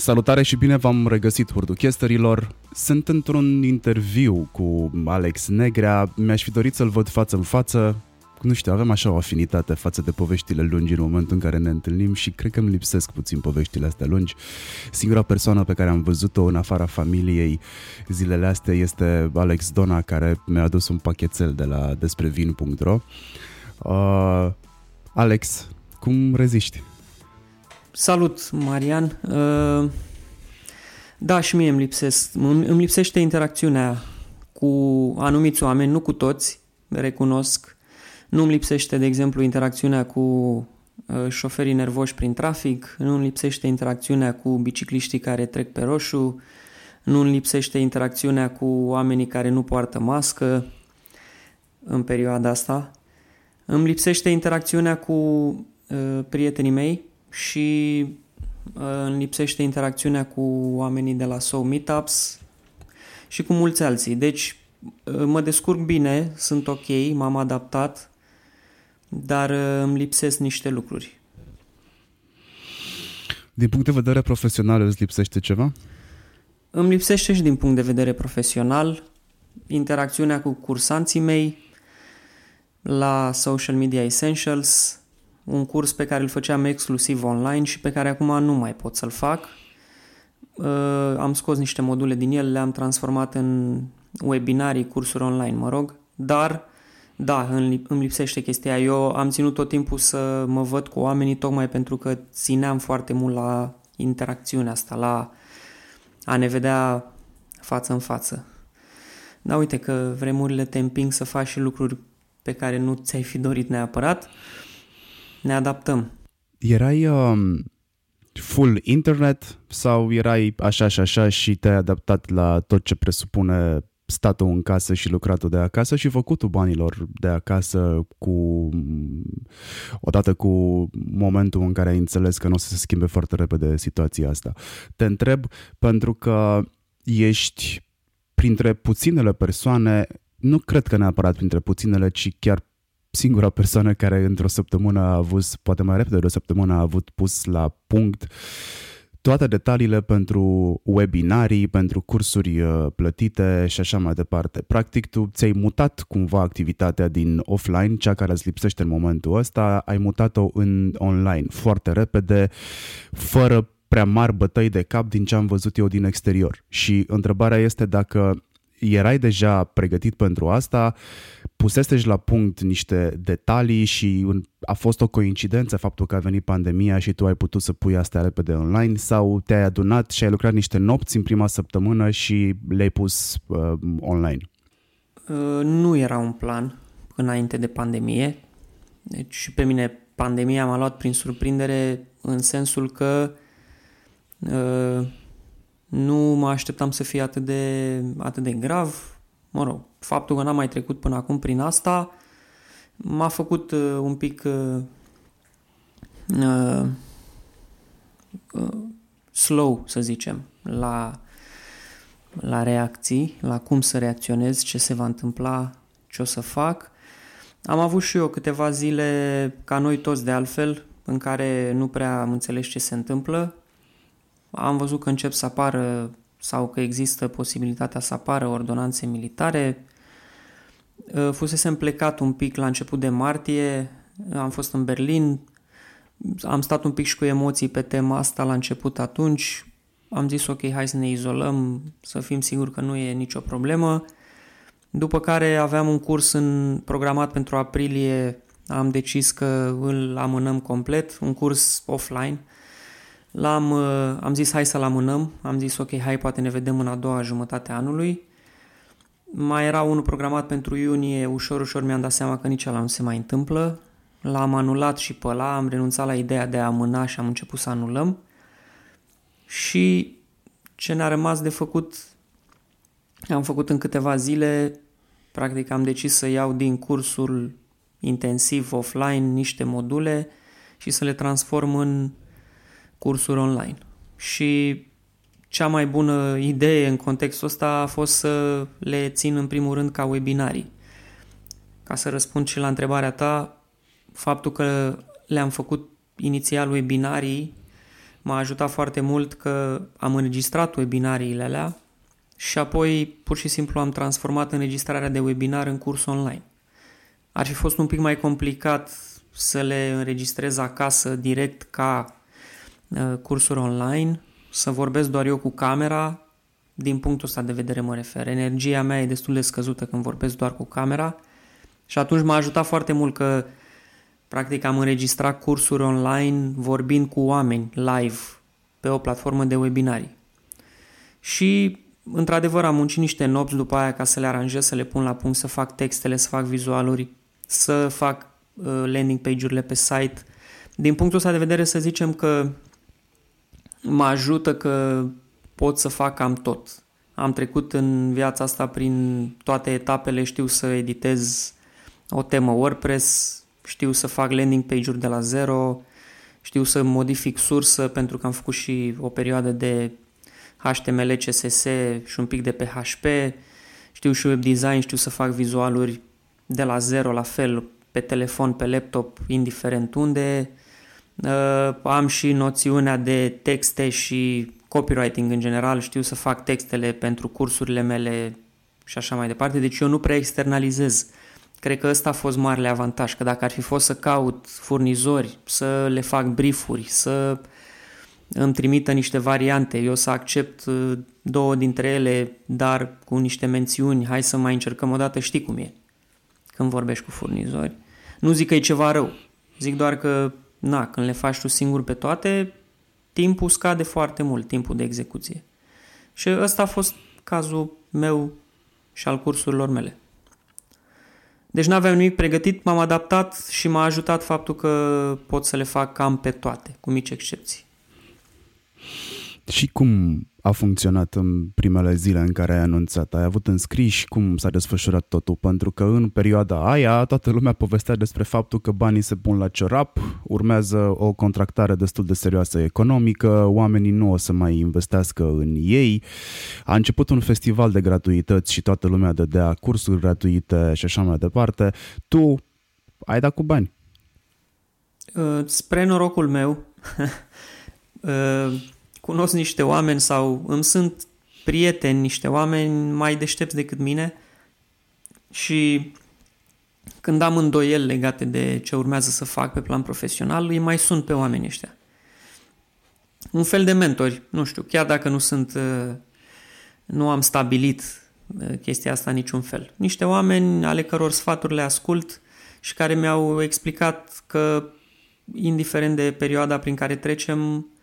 Salutare și bine v-am regăsit, hurduchesterilor. Sunt într-un interviu cu Alex Negrea. Mi-aș fi dorit să-l văd față în față. Nu știu, avem așa o afinitate față de poveștile lungi în momentul în care ne întâlnim și cred că îmi lipsesc puțin poveștile astea lungi. Singura persoană pe care am văzut-o în afara familiei zilele astea este Alex Dona, care mi-a adus un pachetel de la desprevin.ro. Uh, Alex, cum reziști? Salut, Marian. Uh, da, și mie îmi, lipsesc, îmi lipsește interacțiunea cu anumiți oameni, nu cu toți, recunosc. Nu îmi lipsește, de exemplu, interacțiunea cu uh, șoferii nervoși prin trafic, nu îmi lipsește interacțiunea cu bicicliștii care trec pe roșu, nu îmi lipsește interacțiunea cu oamenii care nu poartă mască în perioada asta. Îmi lipsește interacțiunea cu uh, prietenii mei, și uh, îmi lipsește interacțiunea cu oamenii de la Soul Meetups și cu mulți alții. Deci uh, mă descurc bine, sunt ok, m-am adaptat, dar uh, îmi lipsesc niște lucruri. Din punct de vedere profesional îți lipsește ceva? Îmi lipsește și din punct de vedere profesional interacțiunea cu cursanții mei la Social Media Essentials, un curs pe care îl făceam exclusiv online și pe care acum nu mai pot să-l fac. Uh, am scos niște module din el, le-am transformat în webinarii, cursuri online, mă rog, dar da, îmi lipsește chestia. Eu am ținut tot timpul să mă văd cu oamenii tocmai pentru că țineam foarte mult la interacțiunea asta, la a ne vedea față în față. Da, uite că vremurile te împing să faci și lucruri pe care nu ți-ai fi dorit neapărat. Uh, ne adaptăm. Erai um, full internet sau erai așa și așa și te-ai adaptat la tot ce presupune statul în casă și lucratul de acasă și făcutul banilor de acasă cu odată cu momentul în care ai înțeles că nu o să se schimbe foarte repede situația asta. Te întreb pentru că ești printre puținele persoane, nu cred că neapărat printre puținele, ci chiar singura persoană care într-o săptămână a avut, poate mai repede de o săptămână, a avut pus la punct toate detaliile pentru webinarii, pentru cursuri uh, plătite și așa mai departe. Practic, tu ți-ai mutat cumva activitatea din offline, cea care îți lipsește în momentul ăsta, ai mutat-o în online foarte repede, fără prea mari bătăi de cap din ce am văzut eu din exterior. Și întrebarea este dacă erai deja pregătit pentru asta, pusesești la punct niște detalii și a fost o coincidență faptul că a venit pandemia și tu ai putut să pui astea repede online sau te-ai adunat și ai lucrat niște nopți în prima săptămână și le-ai pus uh, online? Uh, nu era un plan înainte de pandemie. Deci și pe mine pandemia m-a luat prin surprindere în sensul că uh, nu mă așteptam să fie atât de, atât de grav. Mă rog, faptul că n-am mai trecut până acum prin asta m-a făcut uh, un pic uh, uh, uh, slow, să zicem, la, la reacții, la cum să reacționez, ce se va întâmpla, ce o să fac. Am avut și eu câteva zile, ca noi toți de altfel, în care nu prea am înțeles ce se întâmplă, am văzut că încep să apară sau că există posibilitatea să apară ordonanțe militare. Uh, fusesem plecat un pic la început de martie, am fost în Berlin, am stat un pic și cu emoții pe tema asta la început atunci, am zis ok, hai să ne izolăm, să fim siguri că nu e nicio problemă. După care aveam un curs în, programat pentru aprilie, am decis că îl amânăm complet, un curs offline, L-am, uh, am zis hai să-l amânăm, am zis ok, hai poate ne vedem în a doua jumătate a anului. Mai era unul programat pentru iunie, ușor, ușor mi-am dat seama că nici ăla nu se mai întâmplă. L-am anulat și pe ăla, am renunțat la ideea de a amâna și am început să anulăm. Și ce ne-a rămas de făcut, am făcut în câteva zile, practic am decis să iau din cursul intensiv offline niște module și să le transform în cursuri online. Și cea mai bună idee în contextul ăsta a fost să le țin în primul rând ca webinarii. Ca să răspund și la întrebarea ta, faptul că le-am făcut inițial webinarii m-a ajutat foarte mult că am înregistrat webinariile alea și apoi pur și simplu am transformat înregistrarea de webinar în curs online. Ar fi fost un pic mai complicat să le înregistrez acasă direct ca uh, cursuri online, să vorbesc doar eu cu camera, din punctul ăsta de vedere mă refer. Energia mea e destul de scăzută când vorbesc doar cu camera și atunci m-a ajutat foarte mult că practic am înregistrat cursuri online vorbind cu oameni live pe o platformă de webinarii. Și într-adevăr am muncit niște nopți după aia ca să le aranjez, să le pun la punct, să fac textele, să fac vizualuri, să fac uh, landing page-urile pe site. Din punctul ăsta de vedere să zicem că mă ajută că pot să fac cam tot. Am trecut în viața asta prin toate etapele, știu să editez o temă WordPress, știu să fac landing page-uri de la zero, știu să modific sursă pentru că am făcut și o perioadă de HTML, CSS și un pic de PHP, știu și web design, știu să fac vizualuri de la zero, la fel, pe telefon, pe laptop, indiferent unde. Uh, am și noțiunea de texte și copywriting în general, știu să fac textele pentru cursurile mele și așa mai departe, deci eu nu prea externalizez. Cred că ăsta a fost marele avantaj, că dacă ar fi fost să caut furnizori, să le fac briefuri, să îmi trimită niște variante, eu să accept uh, două dintre ele, dar cu niște mențiuni, hai să mai încercăm o dată, știi cum e când vorbești cu furnizori. Nu zic că e ceva rău, zic doar că, na, când le faci tu singur pe toate, timpul scade foarte mult, timpul de execuție. Și ăsta a fost cazul meu și al cursurilor mele. Deci nu aveam nimic pregătit, m-am adaptat și m-a ajutat faptul că pot să le fac cam pe toate, cu mici excepții. Și cum a funcționat în primele zile în care ai anunțat? Ai avut înscriși? Cum s-a desfășurat totul? Pentru că în perioada aia toată lumea povestea despre faptul că banii se pun la ciorap, urmează o contractare destul de serioasă economică, oamenii nu o să mai investească în ei. A început un festival de gratuități și toată lumea dădea cursuri gratuite și așa mai departe. Tu ai dat cu bani. Uh, spre norocul meu, uh, cunosc niște oameni sau îmi sunt prieteni, niște oameni mai deștepți decât mine și când am îndoieli legate de ce urmează să fac pe plan profesional, îi mai sunt pe oamenii ăștia. Un fel de mentori, nu știu, chiar dacă nu sunt, uh, nu am stabilit uh, chestia asta niciun fel. Niște oameni ale căror sfaturi le ascult și care mi-au explicat că, indiferent de perioada prin care trecem, Uh,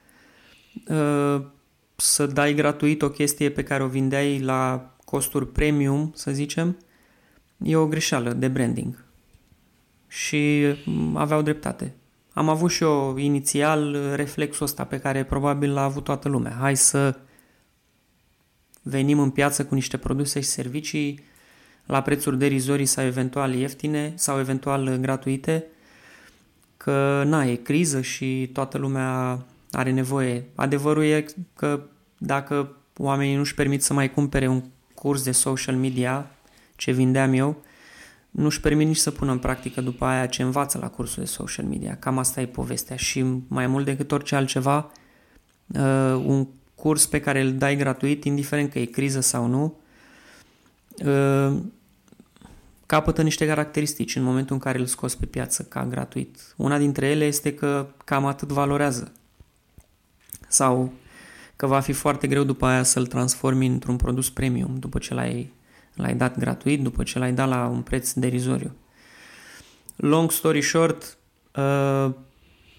să dai gratuit o chestie pe care o vindeai la costuri premium, să zicem, e o greșeală de branding. Și mm, aveau dreptate. Am avut și eu inițial reflexul ăsta pe care probabil l-a avut toată lumea. Hai să venim în piață cu niște produse și servicii la prețuri derizorii sau eventual ieftine sau eventual gratuite, că na, e criză și toată lumea are nevoie. Adevărul e că dacă oamenii nu-și permit să mai cumpere un curs de social media, ce vindeam eu, nu-și permit nici să pună în practică după aia ce învață la cursul de social media. Cam asta e povestea și mai mult decât orice altceva, uh, un curs pe care îl dai gratuit, indiferent că e criză sau nu, uh, capătă niște caracteristici în momentul în care îl scoți pe piață ca gratuit. Una dintre ele este că cam atât valorează sau că va fi foarte greu după aia să-l transformi într-un produs premium după ce l-ai, l-ai dat gratuit, după ce l-ai dat la un preț derizoriu. Long story short, uh,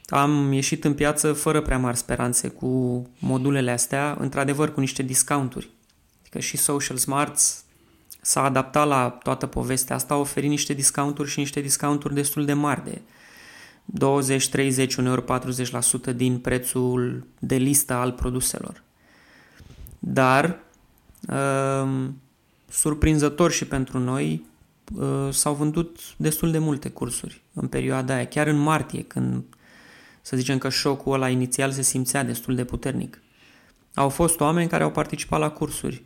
am ieșit în piață fără prea mari speranțe cu modulele astea, într-adevăr cu niște discounturi. Adică și Social Smarts s-a adaptat la toată povestea asta, a oferit niște discounturi și niște discounturi destul de mari de 20, 30, uneori 40% din prețul de listă al produselor. Dar, uh, surprinzător și pentru noi, uh, s-au vândut destul de multe cursuri în perioada aia, chiar în martie, când să zicem că șocul ăla inițial se simțea destul de puternic. Au fost oameni care au participat la cursuri,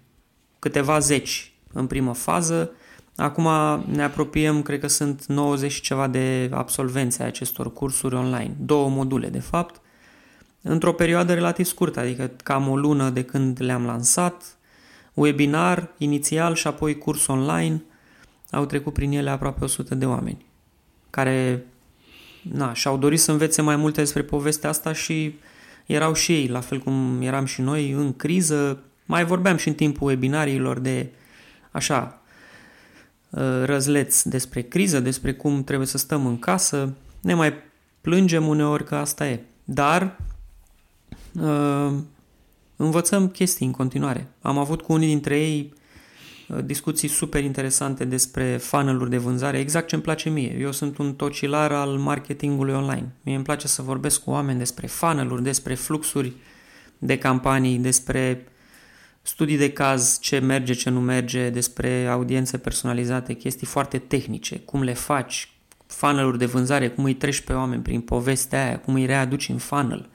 câteva zeci în primă fază, Acum ne apropiem, cred că sunt 90 și ceva de absolvenți ai acestor cursuri online, două module de fapt, într-o perioadă relativ scurtă, adică cam o lună de când le-am lansat, webinar inițial și apoi curs online, au trecut prin ele aproape 100 de oameni care na, și-au dorit să învețe mai multe despre povestea asta și erau și ei, la fel cum eram și noi, în criză. Mai vorbeam și în timpul webinariilor de așa uh, răzleți despre criză, despre cum trebuie să stăm în casă. Ne mai plângem uneori că asta e. Dar uh, învățăm chestii în continuare. Am avut cu unii dintre ei uh, discuții super interesante despre funnel de vânzare, exact ce îmi place mie. Eu sunt un tocilar al marketingului online. Mie îmi place să vorbesc cu oameni despre funnel despre fluxuri de campanii, despre studii de caz, ce merge, ce nu merge, despre audiențe personalizate, chestii foarte tehnice, cum le faci, funnel de vânzare, cum îi treci pe oameni prin povestea aia, cum îi readuci în funnel.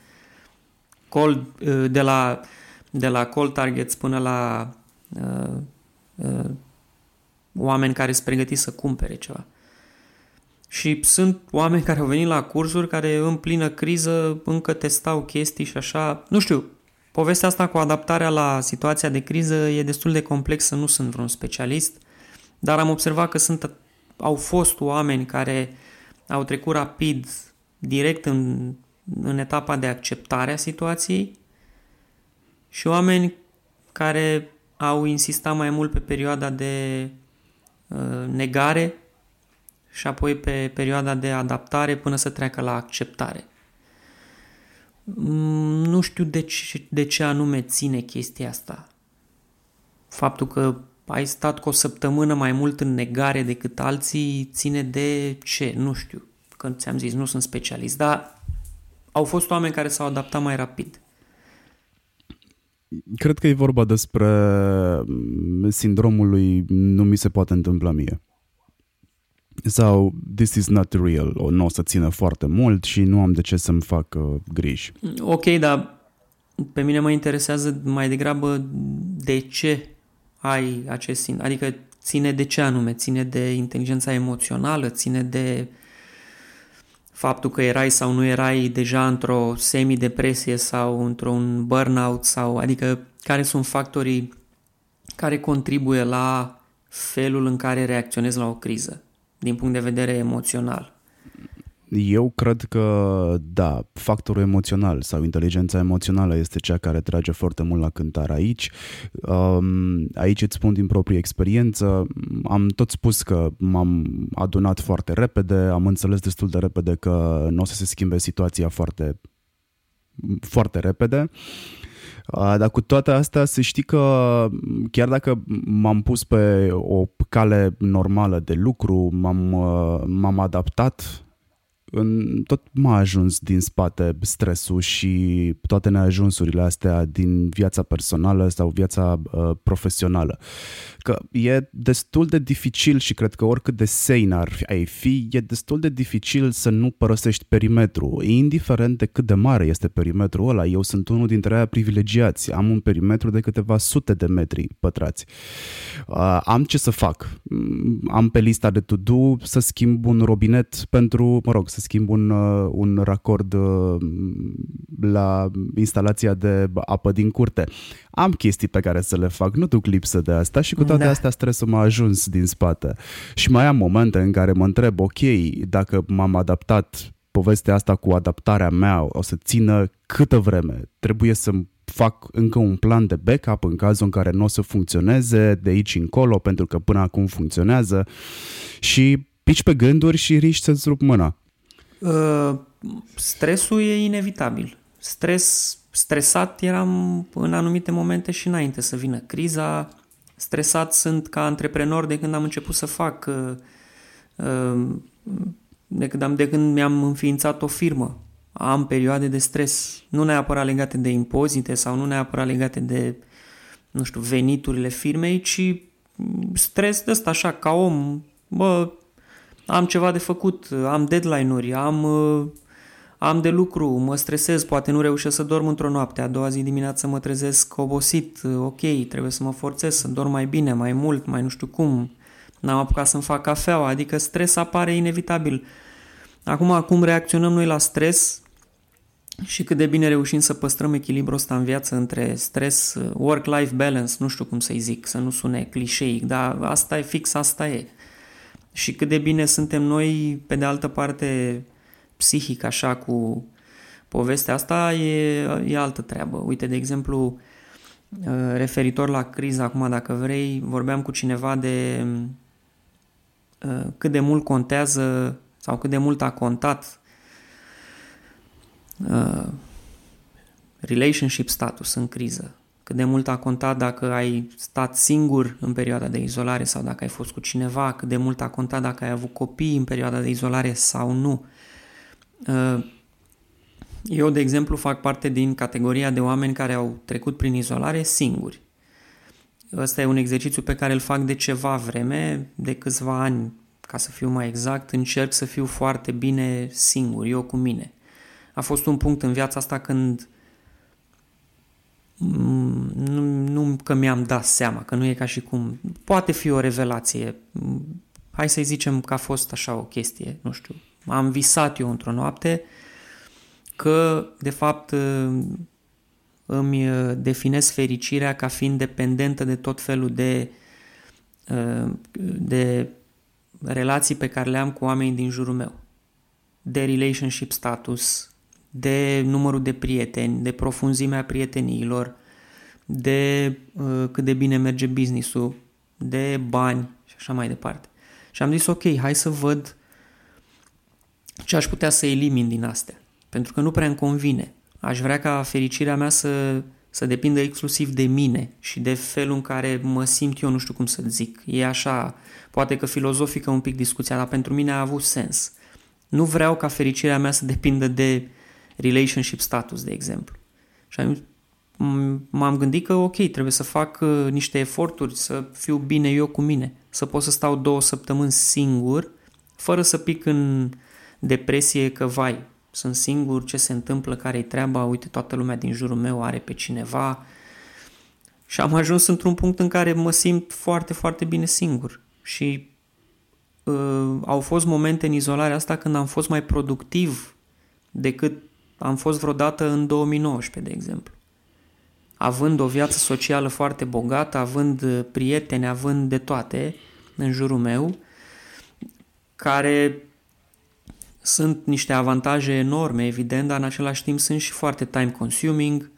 Cold, uh, de la de la call targets până la uh, uh, oameni care sunt pregătiți să cumpere ceva. Și sunt oameni care au venit la cursuri care în plină criză încă testau chestii și așa. Nu știu, povestea asta cu adaptarea la situația de criză e destul de complexă, nu sunt vreun specialist, dar am observat că sunt, au fost oameni care au trecut rapid, direct în, în etapa de acceptare a situației și oameni care au insistat mai mult pe perioada de uh, negare și apoi pe perioada de adaptare până să treacă la acceptare. Mm, nu știu de ce, de ce anume ține chestia asta. Faptul că ai stat cu o săptămână mai mult în negare decât alții ține de ce? Nu știu. Că ți-am zis, nu sunt specialist, dar au fost oameni care s-au adaptat mai rapid. Cred că e vorba despre mm, sindromul lui nu mi se poate întâmpla mie. Sau this is not real, o nu o să țină foarte mult și nu am de ce să-mi fac uh, griji. Ok, dar pe mine mă interesează mai degrabă de ce ai acest sindrom. Adică ține de ce anume? Ține de inteligența emoțională? Ține de faptul că erai sau nu erai deja într-o semi-depresie sau într-un burnout sau adică care sunt factorii care contribuie la felul în care reacționezi la o criză din punct de vedere emoțional. Eu cred că, da, factorul emoțional sau inteligența emoțională este cea care trage foarte mult la cântar aici. Um, aici îți spun din proprie experiență. Am tot spus că m-am adunat foarte repede, am înțeles destul de repede că nu o să se schimbe situația foarte, foarte repede. Uh, dar cu toate astea să știi că chiar dacă m-am pus pe o cale normală de lucru, m-am, uh, m-am adaptat în, tot m-a ajuns din spate stresul și toate neajunsurile astea din viața personală sau viața uh, profesională. Că e destul de dificil și cred că oricât de sein ar fi, ai fi, e destul de dificil să nu părăsești perimetru, indiferent de cât de mare este perimetrul ăla. Eu sunt unul dintre aia privilegiați, am un perimetru de câteva sute de metri pătrați. Uh, am ce să fac? Mm, am pe lista de to-do să schimb un robinet pentru, mă rog, să schimb un, uh, un racord uh, la instalația de apă din curte. Am chestii pe care să le fac, nu duc lipsă de asta și cu toate da. astea stresul m-a ajuns din spate. Și mai am momente în care mă întreb, ok, dacă m-am adaptat povestea asta cu adaptarea mea o să țină câtă vreme? Trebuie să fac încă un plan de backup în cazul în care nu o să funcționeze de aici încolo, pentru că până acum funcționează și pici pe gânduri și riști să-ți rup mâna. Uh, stresul e inevitabil. Stres, stresat eram în anumite momente și înainte să vină criza. Stresat sunt ca antreprenor de când am început să fac, uh, uh, de când, am, de când mi-am înființat o firmă. Am perioade de stres, nu neapărat legate de impozite sau nu neapărat legate de, nu știu, veniturile firmei, ci stres de ăsta așa, ca om, bă, am ceva de făcut, am deadline-uri, am, am de lucru, mă stresez, poate nu reușesc să dorm într-o noapte, a doua zi dimineață mă trezesc obosit, ok, trebuie să mă forțez să dorm mai bine, mai mult, mai nu știu cum, n-am apucat să-mi fac cafeaua, adică stres apare inevitabil. Acum, cum reacționăm noi la stres? și cât de bine reușim să păstrăm echilibrul ăsta în viață între stres, work-life balance, nu știu cum să-i zic, să nu sune clișeic, dar asta e fix, asta e. Și cât de bine suntem noi, pe de altă parte, psihic, așa, cu povestea asta, e, e altă treabă. Uite, de exemplu, referitor la criza, acum, dacă vrei, vorbeam cu cineva de cât de mult contează sau cât de mult a contat uh, relationship status în criză. Cât de mult a contat dacă ai stat singur în perioada de izolare sau dacă ai fost cu cineva, cât de mult a contat dacă ai avut copii în perioada de izolare sau nu. Uh, eu, de exemplu, fac parte din categoria de oameni care au trecut prin izolare singuri. Ăsta e un exercițiu pe care îl fac de ceva vreme, de câțiva ani, ca să fiu mai exact, încerc să fiu foarte bine singur, eu cu mine a fost un punct în viața asta când mm, nu, nu că mi-am dat seama, că nu e ca și cum... Poate fi o revelație. Hai să-i zicem că a fost așa o chestie, nu știu. Am visat eu într-o noapte că, de fapt, îmi definez fericirea ca fiind dependentă de tot felul de, de relații pe care le am cu oamenii din jurul meu. De relationship status, de numărul de prieteni, de profunzimea prieteniilor, de uh, cât de bine merge businessul, de bani și așa mai departe. Și am zis, ok, hai să văd ce aș putea să elimin din astea. Pentru că nu prea îmi convine. Aș vrea ca fericirea mea să, să depindă exclusiv de mine și de felul în care mă simt eu, nu știu cum să zic. E așa, poate că filozofică un pic discuția, dar pentru mine a avut sens. Nu vreau ca fericirea mea să depindă de relationship status, de exemplu. Și m-am gândit că ok, trebuie să fac uh, niște eforturi, să fiu bine eu cu mine, să pot să stau două săptămâni singur, fără să pic în depresie că vai, sunt singur, ce se întâmplă, care-i treaba, uite, toată lumea din jurul meu are pe cineva. Și am ajuns într-un punct în care mă simt foarte, foarte bine singur. Și uh, au fost momente în izolarea asta când am fost mai productiv decât am fost vreodată în 2019, de exemplu. Având o viață socială foarte bogată, având uh, prieteni, având de toate în jurul meu, care sunt niște avantaje enorme, evident, dar în același timp sunt și foarte time consuming,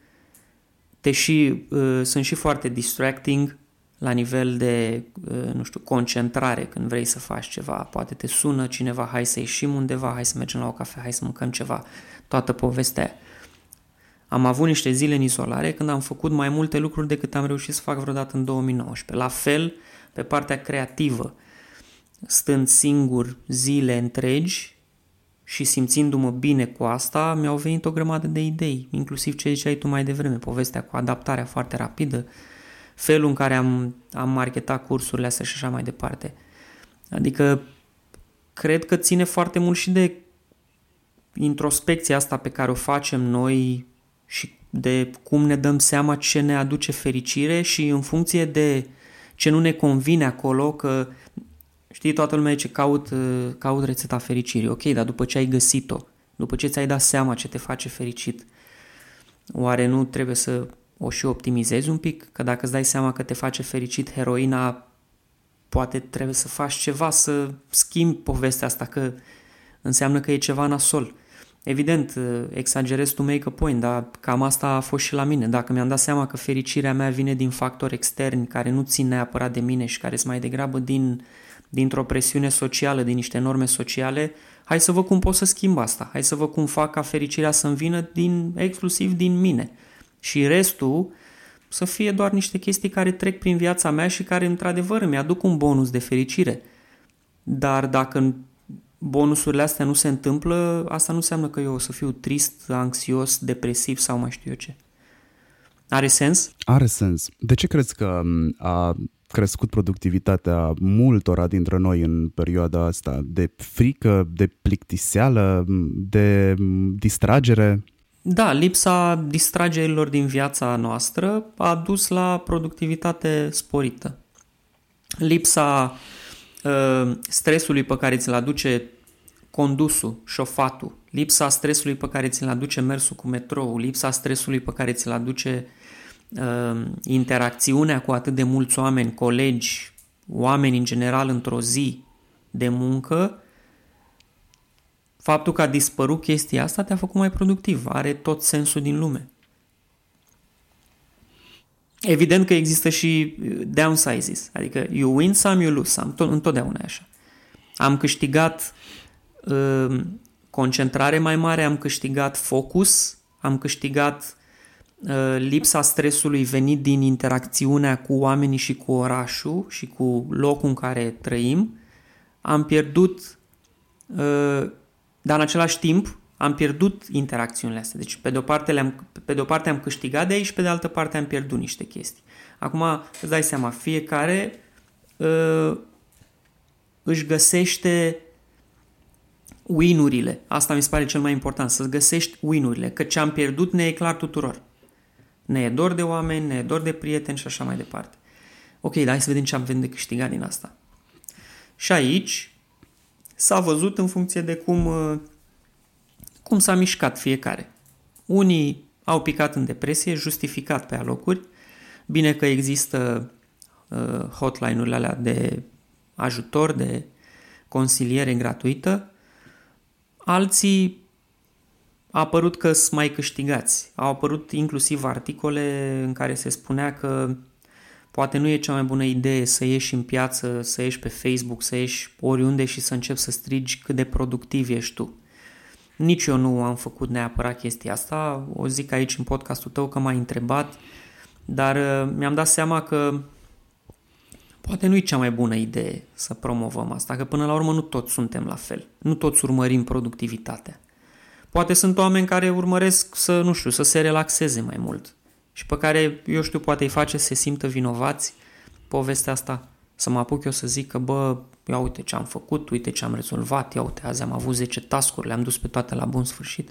te și, uh, sunt și foarte distracting la nivel de, uh, nu știu, concentrare când vrei să faci ceva. Poate te sună cineva, hai să ieșim undeva, hai să mergem la o cafea, hai să mâncăm ceva toată povestea Am avut niște zile în izolare când am făcut mai multe lucruri decât am reușit să fac vreodată în 2019. La fel, pe partea creativă, stând singur zile întregi și simțindu-mă bine cu asta, mi-au venit o grămadă de idei, inclusiv ce ziceai tu mai devreme, povestea cu adaptarea foarte rapidă, felul în care am, am marketat cursurile astea și așa mai departe. Adică, cred că ține foarte mult și de introspecția asta pe care o facem noi și de cum ne dăm seama ce ne aduce fericire și în funcție de ce nu ne convine acolo, că știi, toată lumea ce caut, caut rețeta fericirii. Ok, dar după ce ai găsit-o, după ce ți-ai dat seama ce te face fericit, oare nu trebuie să o și optimizezi un pic? Că dacă îți dai seama că te face fericit heroina, poate trebuie să faci ceva să schimbi povestea asta, că înseamnă că e ceva nasol. Evident, uh, exagerez to make a point, dar cam asta a fost și la mine. Dacă mi-am dat seama că fericirea mea vine din factori externi care nu țin neapărat de mine și care sunt mai degrabă din, dintr-o presiune socială, din niște norme sociale, hai să văd cum pot să schimb asta. Hai să văd cum fac ca fericirea să-mi vină din, exclusiv din mine. Și restul să fie doar niște chestii care trec prin viața mea și care într-adevăr îmi aduc un bonus de fericire. Dar dacă bonusurile astea nu se întâmplă, asta nu înseamnă că eu o să fiu trist, anxios, depresiv sau mai știu eu ce. Are sens? Are sens. De ce crezi că a crescut productivitatea multora dintre noi în perioada asta? De frică, de plictiseală, de distragere? Da, lipsa distragerilor din viața noastră a dus la productivitate sporită. Lipsa Uh, stresului pe care ți-l aduce condusul, șofatul, lipsa stresului pe care ți-l aduce mersul cu metrou, lipsa stresului pe care ți-l aduce uh, interacțiunea cu atât de mulți oameni, colegi, oameni în general într-o zi de muncă, faptul că a dispărut chestia asta te-a făcut mai productiv, are tot sensul din lume. Evident că există și downsizes, adică you win some, you lose some, tot, întotdeauna e așa. Am câștigat uh, concentrare mai mare, am câștigat focus, am câștigat uh, lipsa stresului venit din interacțiunea cu oamenii și cu orașul și cu locul în care trăim, am pierdut, uh, dar în același timp am pierdut interacțiunile astea. Deci pe de o parte, le-am, pe de o parte am câștigat de aici, pe de altă parte am pierdut niște chestii. Acum îți dai seama, fiecare uh, își găsește win-urile. Asta mi se pare cel mai important, să găsești win-urile, că ce am pierdut ne e clar tuturor. Ne e dor de oameni, ne e dor de prieteni și așa mai departe. Ok, dar hai să vedem ce avem de câștigat din asta. Și aici s-a văzut în funcție de cum, uh, cum s-a mișcat fiecare. Unii au picat în depresie, justificat pe alocuri. Bine că există uh, hotline-urile alea de ajutor, de consiliere gratuită. Alții a apărut că sunt mai câștigați. Au apărut inclusiv articole în care se spunea că poate nu e cea mai bună idee să ieși în piață, să ieși pe Facebook, să ieși oriunde și să începi să strigi cât de productiv ești tu. Nici eu nu am făcut neapărat chestia asta, o zic aici în podcastul tău că m-ai întrebat, dar uh, mi-am dat seama că poate nu e cea mai bună idee să promovăm asta, că până la urmă nu toți suntem la fel, nu toți urmărim productivitatea. Poate sunt oameni care urmăresc să, nu știu, să se relaxeze mai mult și pe care, eu știu, poate îi face să se simtă vinovați. Povestea asta, să mă apuc eu să zic că, bă, ia uite ce am făcut, uite ce am rezolvat, ia uite, azi am avut 10 tascuri, le-am dus pe toate la bun sfârșit.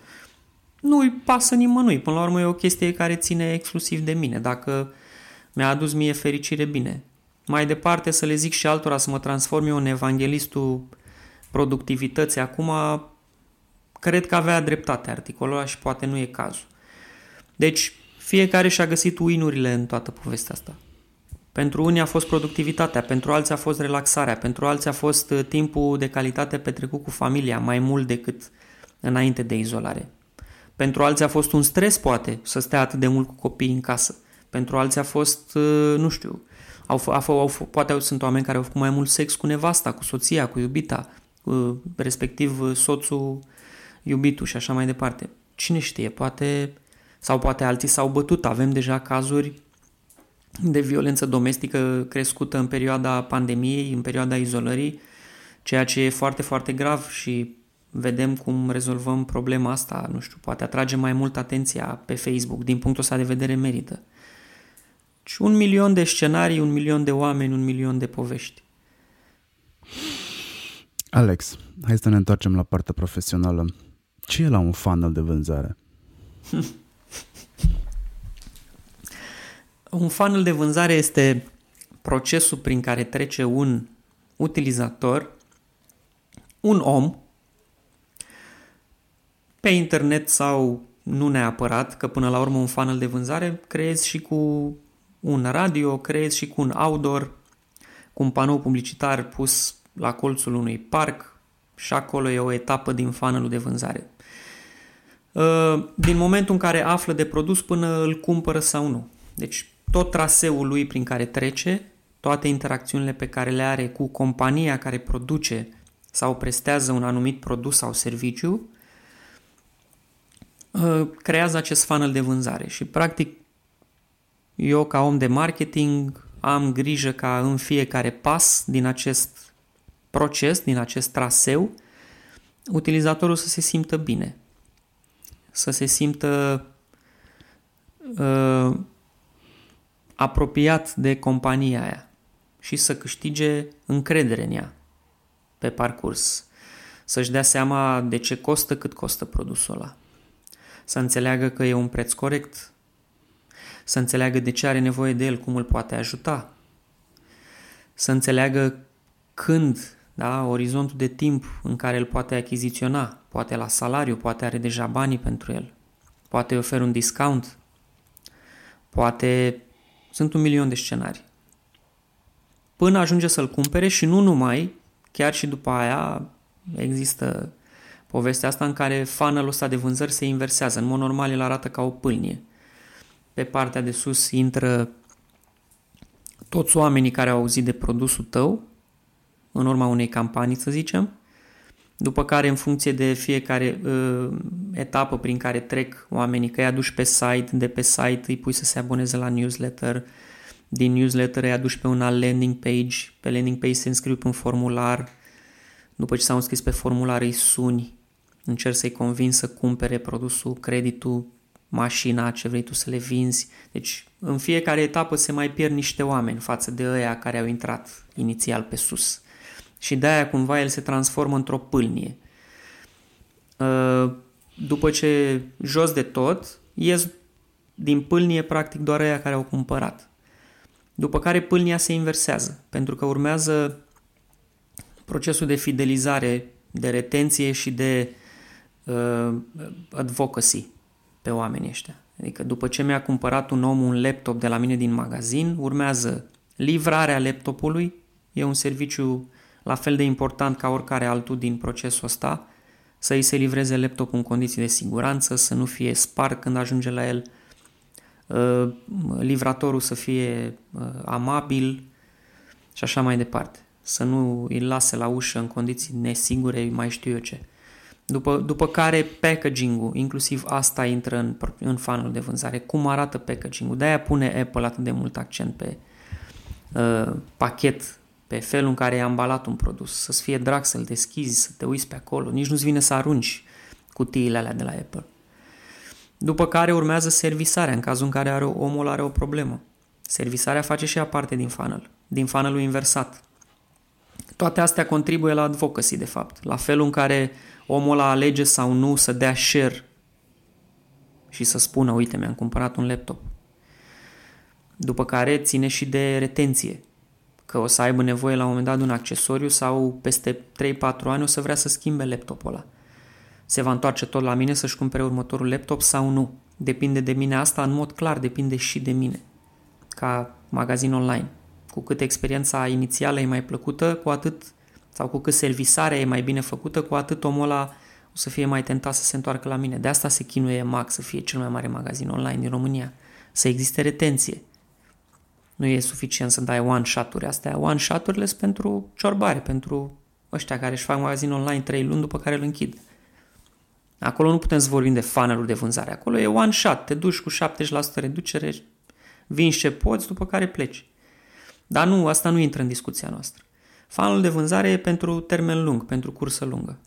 Nu-i pasă nimănui, până la urmă e o chestie care ține exclusiv de mine. Dacă mi-a adus mie fericire, bine. Mai departe să le zic și altora să mă transform eu în evanghelistul productivității acum, cred că avea dreptate articolul ăla și poate nu e cazul. Deci, fiecare și-a găsit win în toată povestea asta. Pentru unii a fost productivitatea, pentru alții a fost relaxarea, pentru alții a fost uh, timpul de calitate petrecut cu familia, mai mult decât înainte de izolare. Pentru alții a fost un stres, poate, să stea atât de mult cu copiii în casă. Pentru alții a fost, uh, nu știu, au, au, au, poate sunt oameni care au făcut mai mult sex cu nevasta, cu soția, cu iubita, cu, respectiv uh, soțul, iubitul și așa mai departe. Cine știe, poate, sau poate alții s-au bătut. Avem deja cazuri de violență domestică crescută în perioada pandemiei, în perioada izolării, ceea ce e foarte, foarte grav și vedem cum rezolvăm problema asta, nu știu, poate atrage mai mult atenția pe Facebook, din punctul ăsta de vedere merită. Și un milion de scenarii, un milion de oameni, un milion de povești. Alex, hai să ne întoarcem la partea profesională. Ce e la un funnel de vânzare? Un funnel de vânzare este procesul prin care trece un utilizator, un om, pe internet sau nu neapărat, că până la urmă un funnel de vânzare creezi și cu un radio, creezi și cu un outdoor, cu un panou publicitar pus la colțul unui parc și acolo e o etapă din funnelul de vânzare. Din momentul în care află de produs până îl cumpără sau nu. Deci tot traseul lui prin care trece, toate interacțiunile pe care le are cu compania care produce sau prestează un anumit produs sau serviciu, uh, creează acest funnel de vânzare. Și practic eu ca om de marketing am grijă ca în fiecare pas din acest proces, din acest traseu, utilizatorul să se simtă bine, să se simtă uh, apropiat de compania aia și să câștige încredere în ea pe parcurs. Să-și dea seama de ce costă, cât costă produsul ăla. Să înțeleagă că e un preț corect. Să înțeleagă de ce are nevoie de el, cum îl poate ajuta. Să înțeleagă când da? orizontul de timp în care îl poate achiziționa, poate la salariu, poate are deja banii pentru el, poate îi oferă un discount, poate sunt un milion de scenarii. Până ajunge să-l cumpere și nu numai, chiar și după aia există povestea asta în care funnel-ul ăsta de vânzări se inversează. În mod normal el arată ca o pâlnie. Pe partea de sus intră toți oamenii care au auzit de produsul tău în urma unei campanii, să zicem, după care în funcție de fiecare uh, etapă prin care trec oamenii, că îi aduci pe site, de pe site îi pui să se aboneze la newsletter, din newsletter îi aduci pe un alt landing page, pe landing page se înscriu pe un formular, după ce s-au înscris pe formular îi suni, încerci să-i convingi să cumpere produsul, creditul, mașina, ce vrei tu să le vinzi. Deci în fiecare etapă se mai pierd niște oameni față de ăia care au intrat inițial pe sus. Și de-aia cumva el se transformă într-o pâlnie. Uh, după ce jos de tot, ies din pâlnie practic doar ăia care au cumpărat. După care pâlnia se inversează, pentru că urmează procesul de fidelizare, de retenție și de uh, advocacy pe oamenii ăștia. Adică după ce mi-a cumpărat un om un laptop de la mine din magazin, urmează livrarea laptopului, e un serviciu la fel de important ca oricare altul din procesul ăsta, să îi se livreze laptopul în condiții de siguranță, să nu fie spart când ajunge la el, uh, livratorul să fie uh, amabil și așa mai departe. Să nu îl lase la ușă în condiții nesigure, mai știu eu ce. După, după care packaging-ul, inclusiv asta intră în, în fanul de vânzare. Cum arată packaging-ul? De-aia pune Apple atât de mult accent pe uh, pachet, pe felul în care e ambalat un produs. Să-ți fie drag să-l deschizi, să te uiți pe acolo. Nici nu-ți vine să arunci cutiile alea de la Apple. După care urmează servisarea, în cazul în care are, omul are o problemă. Servisarea face și ea parte din funnel, din funnelul inversat. Toate astea contribuie la advocacy, de fapt, la felul în care omul ăla alege sau nu să dea share și să spună, uite, mi-am cumpărat un laptop. După care ține și de retenție, că o să aibă nevoie la un moment dat de un accesoriu sau peste 3-4 ani o să vrea să schimbe laptopul ăla. Se va întoarce tot la mine să-și cumpere următorul laptop sau nu. Depinde de mine asta, în mod clar depinde și de mine, ca magazin online. Cu cât experiența inițială e mai plăcută, cu atât sau cu cât servisarea e mai bine făcută, cu atât omul ăla o să fie mai tentat să se întoarcă la mine. De asta se chinuie Mac să fie cel mai mare magazin online din România. Să existe retenție. Nu e suficient să dai one-shot-uri. Astea one-shot-urile sunt pentru ciorbare, pentru ăștia care își fac magazin online 3 luni după care îl închid. Acolo nu putem să vorbim de funnel de vânzare. Acolo e one shot. Te duci cu 70% reducere, vinzi ce poți, după care pleci. Dar nu, asta nu intră în discuția noastră. Fanul de vânzare e pentru termen lung, pentru cursă lungă.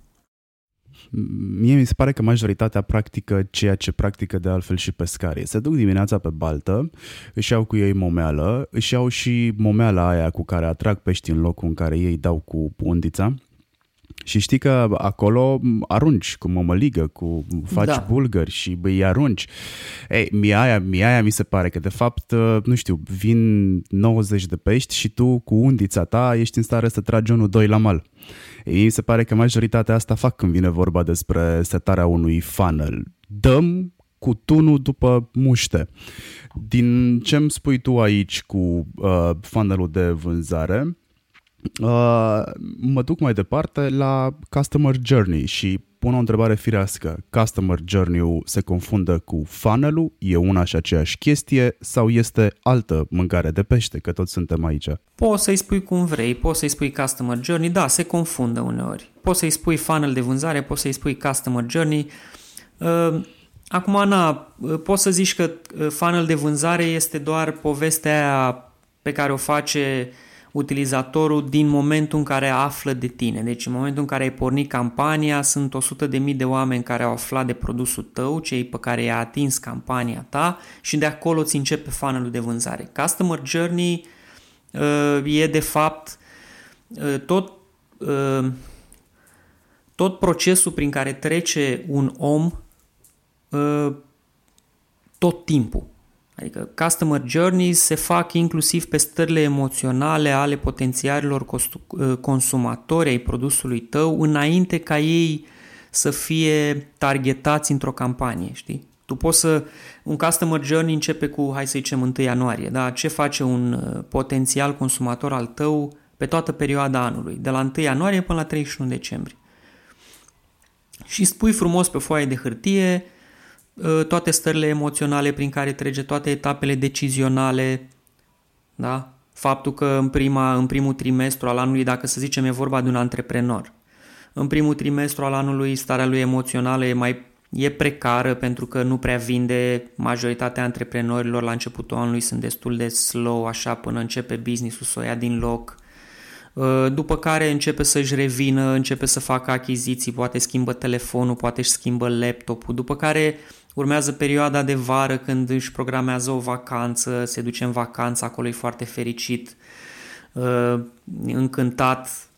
Mie mi se pare că majoritatea practică ceea ce practică de altfel și pescarii. Se duc dimineața pe baltă, își iau cu ei momeală, își iau și momeala aia cu care atrag pești în locul în care ei dau cu undița și știi că acolo arunci cu mămăligă, cu faci da. bulgări și îi arunci. Ei, mie aia, mie aia mi se pare că de fapt, uh, nu știu, vin 90 de pești și tu cu undița ta ești în stare să tragi unul, doi la mal. Ei, mi se pare că majoritatea asta fac când vine vorba despre setarea unui funnel. Dăm cu tunul după muște. Din ce îmi spui tu aici cu uh, funnelul de vânzare, Uh, mă duc mai departe la Customer Journey și pun o întrebare firească. Customer Journey-ul se confundă cu funnel-ul? E una și aceeași chestie sau este altă mâncare de pește, că toți suntem aici? Poți să-i spui cum vrei, poți să-i spui Customer Journey, da, se confundă uneori. Poți să-i spui funnel de vânzare, poți să-i spui Customer Journey. Uh, acum, Ana, uh, poți să zici că funnel de vânzare este doar povestea aia pe care o face uh, utilizatorul din momentul în care află de tine. Deci în momentul în care ai pornit campania, sunt 100.000 de oameni care au aflat de produsul tău, cei pe care i-a atins campania ta și de acolo ți începe funnel de vânzare. Customer Journey uh, e de fapt uh, tot, uh, tot procesul prin care trece un om uh, tot timpul. Adică customer journeys se fac inclusiv pe stările emoționale ale potențialilor consumatori ai produsului tău înainte ca ei să fie targetați într-o campanie, știi? Tu poți să... Un customer journey începe cu, hai să zicem, 1 ianuarie, da? Ce face un uh, potențial consumator al tău pe toată perioada anului, de la 1 ianuarie până la 31 decembrie. Și spui frumos pe foaie de hârtie uh, toate stările emoționale prin care trece, toate etapele decizionale, da? Faptul că în, prima, în primul trimestru al anului, dacă să zicem e vorba de un antreprenor, în primul trimestru al anului starea lui emoțională e mai e precară pentru că nu prea vinde. Majoritatea antreprenorilor la începutul anului sunt destul de slow așa până începe business-ul să o ia din loc. Uh, după care începe să-și revină, începe să facă achiziții, poate schimbă telefonul, poate își schimbă laptopul, după care urmează perioada de vară când își programează o vacanță, se duce în vacanță, acolo e foarte fericit, uh, încântat,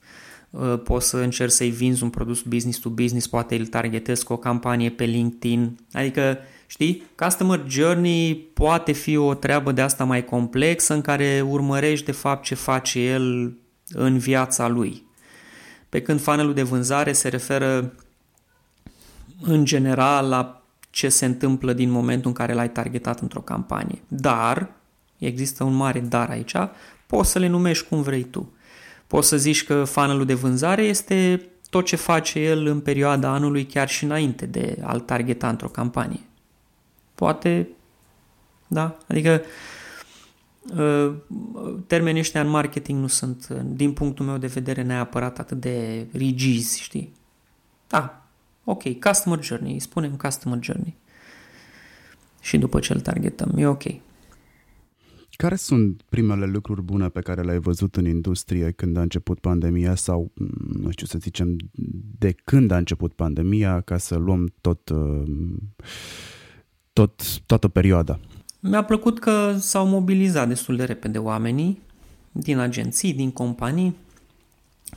Uh, poți să încerci să-i vinzi un produs business to business, poate îl targetezi cu o campanie pe LinkedIn. Adică, știi, customer journey poate fi o treabă de asta mai complexă în care urmărești de fapt ce face el în viața lui. Pe când funnelul de vânzare se referă în general la ce se întâmplă din momentul în care l-ai targetat într-o campanie. Dar, există un mare dar aici, poți să le numești cum vrei tu. Poți să zici că funnelul de vânzare este tot ce face el în perioada anului chiar și înainte de a-l targeta într-o campanie. Poate, da, adică uh, termenii ăștia în marketing nu sunt, din punctul meu de vedere, neapărat atât de rigizi, știi? Da, ok, customer journey, spunem customer journey. Și după ce îl targetăm, e ok. Care sunt primele lucruri bune pe care le-ai văzut în industrie când a început pandemia sau, nu știu să zicem, de când a început pandemia ca să luăm tot, uh, tot, toată perioada? Mi-a plăcut că s-au mobilizat destul de repede oamenii din agenții, din companii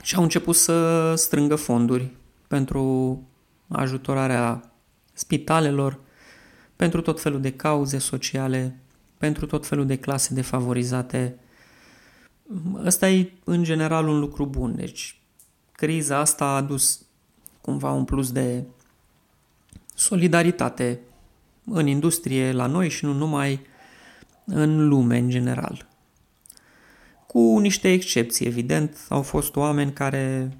și au început să strângă fonduri pentru ajutorarea spitalelor, pentru tot felul de cauze sociale pentru tot felul de clase defavorizate. Ăsta e în general un lucru bun. Deci criza asta a adus cumva un plus de solidaritate în industrie, la noi și nu numai în lume în general. Cu niște excepții, evident, au fost oameni care,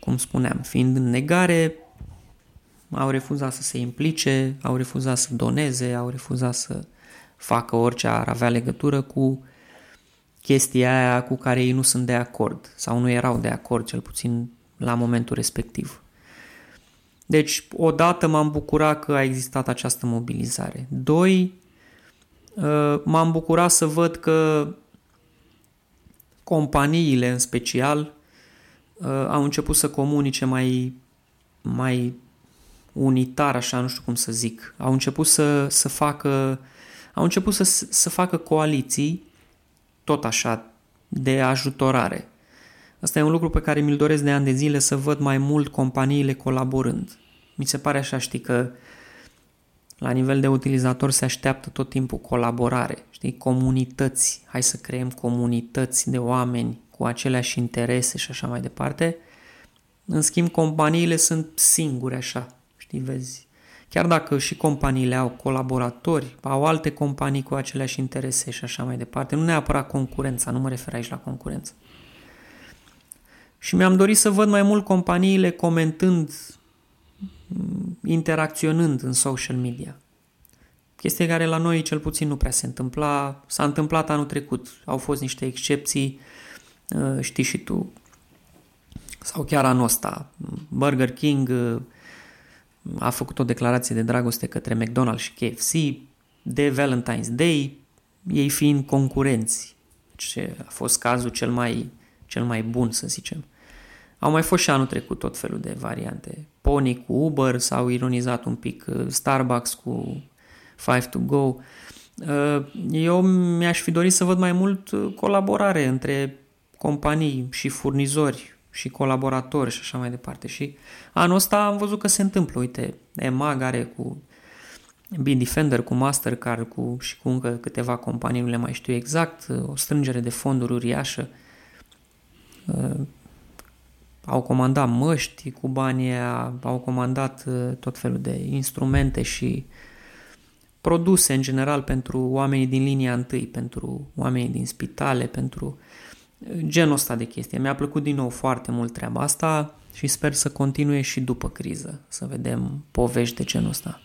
cum spuneam, fiind în negare, au refuzat să se implice, au refuzat să doneze, au refuzat să facă orice ar avea legătură cu chestia aia cu care ei nu sunt de acord sau nu erau de acord, cel puțin la momentul respectiv. Deci, odată m-am bucurat că a existat această mobilizare. Doi, uh, m-am bucurat să văd că companiile în special uh, au început să comunice mai, mai unitar, așa, nu știu cum să zic. Au început să, să facă au început să, să facă coaliții, tot așa, de ajutorare. Asta e un lucru pe care mi-l doresc de ani de zile să văd mai mult companiile colaborând. Mi se pare așa, știi, că la nivel de utilizator se așteaptă tot timpul colaborare, știi, comunități, hai să creăm comunități de oameni cu aceleași interese și așa mai departe. În schimb, companiile sunt singure așa, știi, vezi, Chiar dacă și companiile au colaboratori, au alte companii cu aceleași interese și așa mai departe, nu neapărat concurența, nu mă refer aici la concurență. Și mi-am dorit să văd mai mult companiile comentând, interacționând în social media. Chestie care la noi cel puțin nu prea se întâmpla. S-a întâmplat anul trecut. Au fost niște excepții, uh, știi și tu. Sau chiar anul ăsta. Burger King uh, a făcut o declarație de dragoste către McDonald's și KFC de Valentine's Day, ei fiind concurenți, ce a fost cazul cel mai, cel mai bun, să zicem. Au mai fost și anul trecut tot felul de variante. Pony cu Uber s-au ironizat un pic, uh, Starbucks cu Five to Go. Uh, eu mi-aș fi dorit să văd mai mult uh, colaborare între companii și furnizori și colaboratori și așa mai departe. Și anul ăsta am văzut că se întâmplă. Uite, EMAG are cu Bitdefender cu Mastercard cu, și cu încă câteva companii, nu le mai știu exact, o strângere de fonduri uriașă. Uh, au comandat măști cu banii aia, au comandat uh, tot felul de instrumente și produse în general pentru oamenii din linia întâi, pentru oamenii din spitale, pentru uh, genul ăsta de chestie. Mi-a plăcut din nou foarte mult treaba asta și sper să continue și după criză, să vedem povești de genul ăsta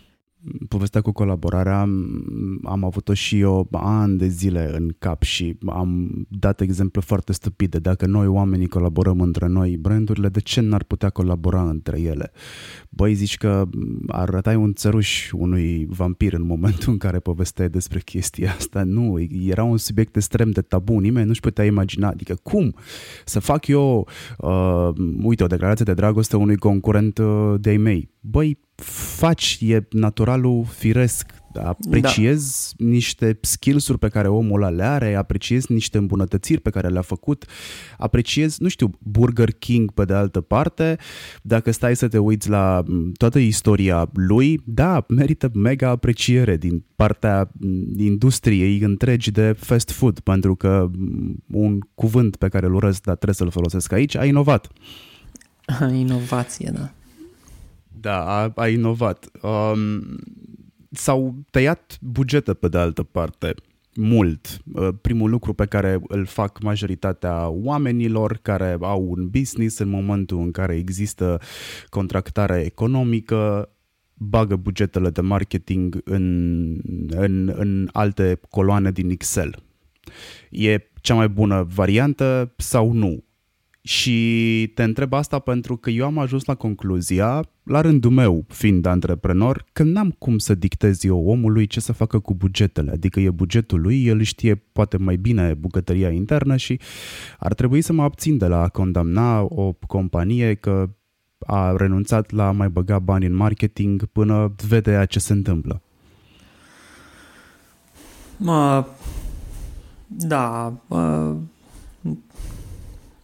povestea cu colaborarea am avut-o și eu ani de zile în cap și am dat exemple foarte stupide. Dacă noi oamenii colaborăm între noi, brandurile, de ce n-ar putea colabora între ele? Băi, zici că arătai un țăruș unui vampir în momentul în care povesteai despre chestia asta. Nu, era un subiect extrem de tabu, nimeni nu-și putea imagina. Adică cum să fac eu, uh, uite, o declarație de dragoste unui concurent uh, de-ai mei? Băi, faci, e naturalul firesc. Apreciez da. niște skills-uri pe care omul ăla le are, apreciez niște îmbunătățiri pe care le-a făcut, apreciez, nu știu, Burger King pe de altă parte, dacă stai să te uiți la toată istoria lui, da, merită mega apreciere din partea industriei întregi de fast food, pentru că un cuvânt pe care îl urăsc, dar trebuie să-l folosesc aici, a inovat. Inovație, da. Da, a, a inovat. Um, s-au tăiat bugete pe de altă parte mult. Uh, primul lucru pe care îl fac majoritatea oamenilor care au un business în momentul în care există contractare economică, bagă bugetele de marketing în, în, în alte coloane din Excel. E cea mai bună variantă sau nu? Și te întreb asta pentru că eu am ajuns la concluzia, la rândul meu, fiind antreprenor, că n-am cum să dictez eu omului ce să facă cu bugetele. Adică e bugetul lui, el știe poate mai bine bucătăria internă și ar trebui să mă abțin de la a condamna o companie că a renunțat la a mai băga bani în marketing până vede ce se întâmplă. Mă, da, mă,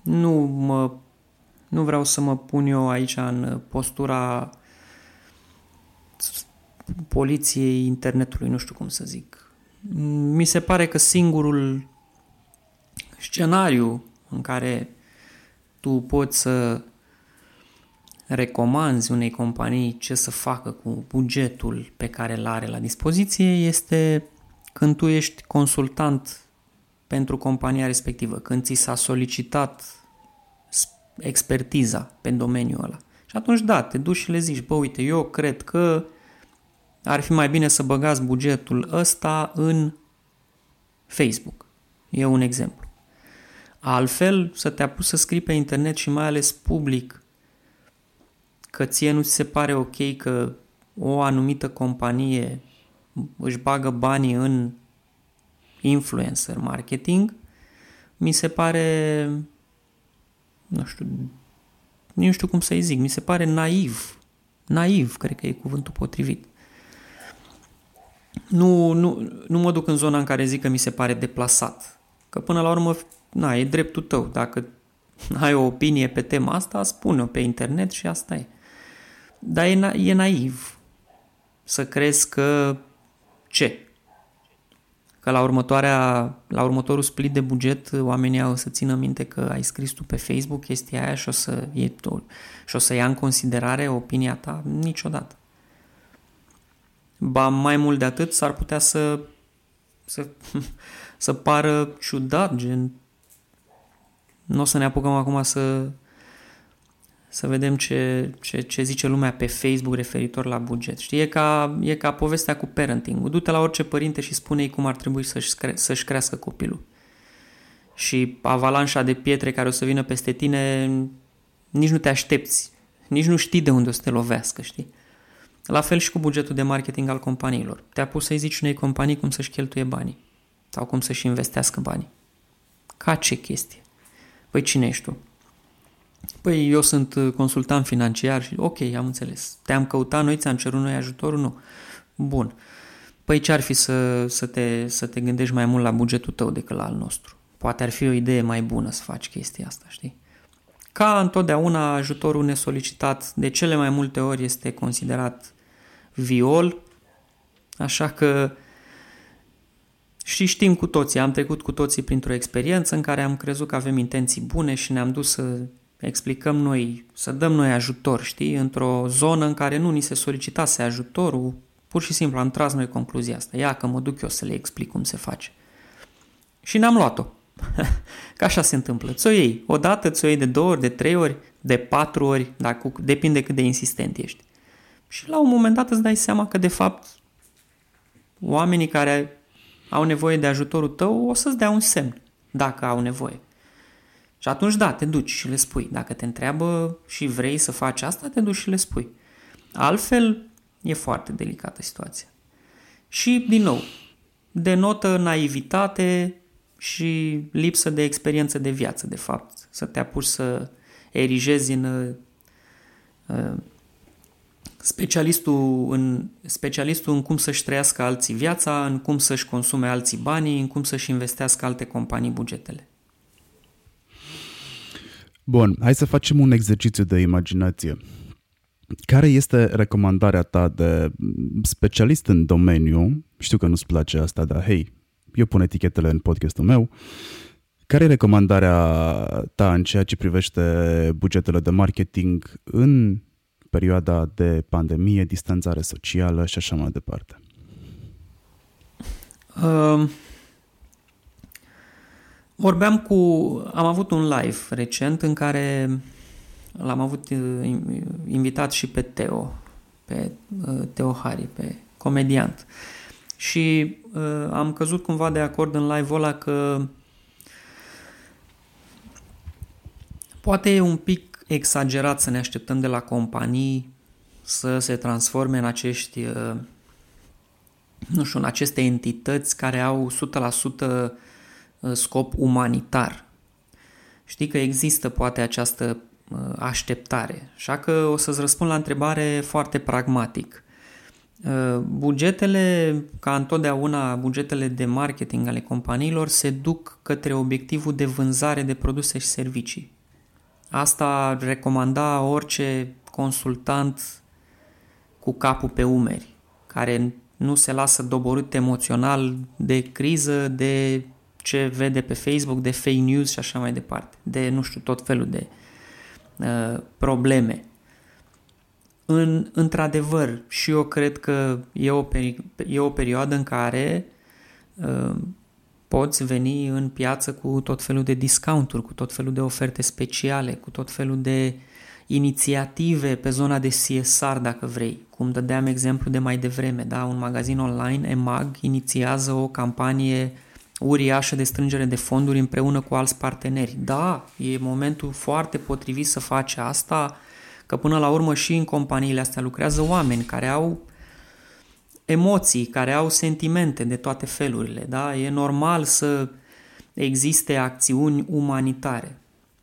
nu mă nu vreau să mă pun eu aici în postura poliției internetului, nu știu cum să zic. Mi se pare că singurul scenariu în care tu poți să recomanzi unei companii ce să facă cu bugetul pe care îl are la dispoziție este când tu ești consultant pentru compania respectivă, când ți s-a solicitat expertiza pe domeniul ăla. Și atunci, da, te duci și le zici, bă, uite, eu cred că ar fi mai bine să băgați bugetul ăsta în Facebook. E un exemplu. Altfel, să te apuci să scrii pe internet și mai ales public că ție nu ți se pare ok că o anumită companie își bagă banii în influencer marketing, mi se pare nu știu, nu știu cum să-i zic, mi se pare naiv. Naiv, cred că e cuvântul potrivit. Nu, nu, nu mă duc în zona în care zic că mi se pare deplasat. Că până la urmă, na, e dreptul tău. Dacă ai o opinie pe tema asta, spune-o pe internet și asta e. Dar e, na- e naiv să crezi că ce? Că la, următoarea, la următorul split de buget oamenii au să țină minte că ai scris tu pe Facebook chestia aia și o să, e, și o să ia în considerare opinia ta niciodată. Ba mai mult de atât s-ar putea să, să, să pară ciudat, gen nu o să ne apucăm acum să să vedem ce, ce, ce zice lumea pe Facebook referitor la buget. Știi, e ca, e ca povestea cu parenting. Du-te la orice părinte și spune-i cum ar trebui să-și, cre- să-și crească copilul. Și avalanșa de pietre care o să vină peste tine, nici nu te aștepți, nici nu știi de unde o să te lovească, știi? La fel și cu bugetul de marketing al companiilor. Te-a pus să-i zici unei companii cum să-și cheltuie banii sau cum să-și investească banii. Ca ce chestie? Păi cine ești tu? Păi eu sunt uh, consultant financiar și ok, am înțeles. Te-am căutat noi, ți-am cerut noi ajutorul? Nu. Bun. Păi ce ar fi să, să, te, să te gândești mai mult la bugetul tău decât la al nostru? Poate ar fi o idee mai bună să faci chestia asta, știi? Ca întotdeauna, ajutorul nesolicitat de cele mai multe ori este considerat viol Așa că și știm cu toții, am trecut cu toții printr-o experiență în care am crezut că avem intenții bune și ne-am dus să explicăm noi, să dăm noi ajutor, știi, într-o zonă în care nu ni se solicitase ajutorul, pur și simplu am tras noi concluzia asta. Ia că mă duc eu să le explic cum se face. Și ne-am luat-o. Ca așa se întâmplă. Ți-o iei o dată, ți-o iei de două ori, de trei ori, de patru ori, dacă, depinde cât de insistent ești. Și la un moment dat îți dai seama că de fapt oamenii care au nevoie de ajutorul tău o să-ți dea un semn dacă au nevoie. Și atunci da, te duci și le spui. Dacă te întreabă și vrei să faci asta, te duci și le spui. Altfel, e foarte delicată situația. Și, din nou, denotă naivitate și lipsă de experiență de viață, de fapt. Să te apuci să erigezi în uh, specialistul în, specialistul în cum să-și trăiască alții viața, în cum să-și consume alții banii, în cum să-și investească alte companii bugetele. Bun, hai să facem un exercițiu de imaginație. Care este recomandarea ta de specialist în domeniu? Știu că nu-ți place asta, dar hei, eu pun etichetele în podcastul meu. Care e recomandarea ta în ceea ce privește bugetele de marketing în perioada de pandemie, distanțare socială și așa mai departe? Uh, vorbeam cu... Am avut un live recent în care l-am avut uh, invitat și pe Teo, pe uh, Teo Hari, pe comediant. Și uh, am căzut cumva de acord în live-ul ăla că poate e un pic exagerat să ne așteptăm de la companii să se transforme în acești, uh, nu știu, în aceste entități care au 100% uh, scop umanitar. Știi că există poate această uh, așteptare. Așa că o să-ți răspund la întrebare foarte pragmatic. Bugetele, ca întotdeauna, bugetele de marketing ale companiilor se duc către obiectivul de vânzare de produse și servicii. Asta recomanda orice consultant cu capul pe umeri, care nu se lasă doborât emoțional de criză, de ce vede pe Facebook, de fake news și așa mai departe, de, nu știu, tot felul de uh, probleme. În, într-adevăr, și eu cred că e o, peri- e o perioadă în care uh, poți veni în piață cu tot felul de discounturi, cu tot felul de oferte speciale, cu tot felul de inițiative pe zona de CSR, dacă vrei. Cum dădeam exemplu de mai devreme, da? un magazin online, EMAG, inițiază o campanie uriașă de strângere de fonduri împreună cu alți parteneri. Da, e momentul foarte potrivit să faci asta, că până la urmă și în companiile astea lucrează oameni care au emoții, care au sentimente de toate felurile. Da? E normal să existe acțiuni umanitare.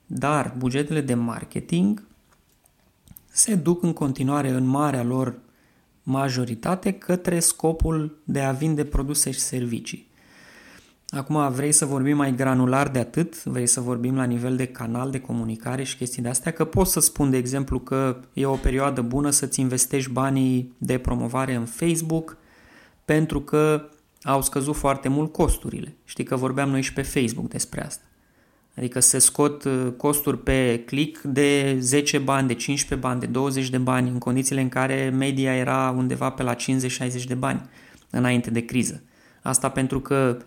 Dar bugetele de marketing se duc în continuare în marea lor majoritate către scopul de a vinde produse și servicii. Acum, vrei să vorbim mai granular de atât? Vrei să vorbim la nivel de canal de comunicare și chestii de astea? Că pot să spun, de exemplu, că e o perioadă bună să-ți investești banii de promovare în Facebook pentru că au scăzut foarte mult costurile. Știi că vorbeam noi și pe Facebook despre asta. Adică se scot uh, costuri pe click de 10 bani, de 15 bani, de 20 de bani, în condițiile în care media era undeva pe la 50-60 de bani înainte de criză. Asta pentru că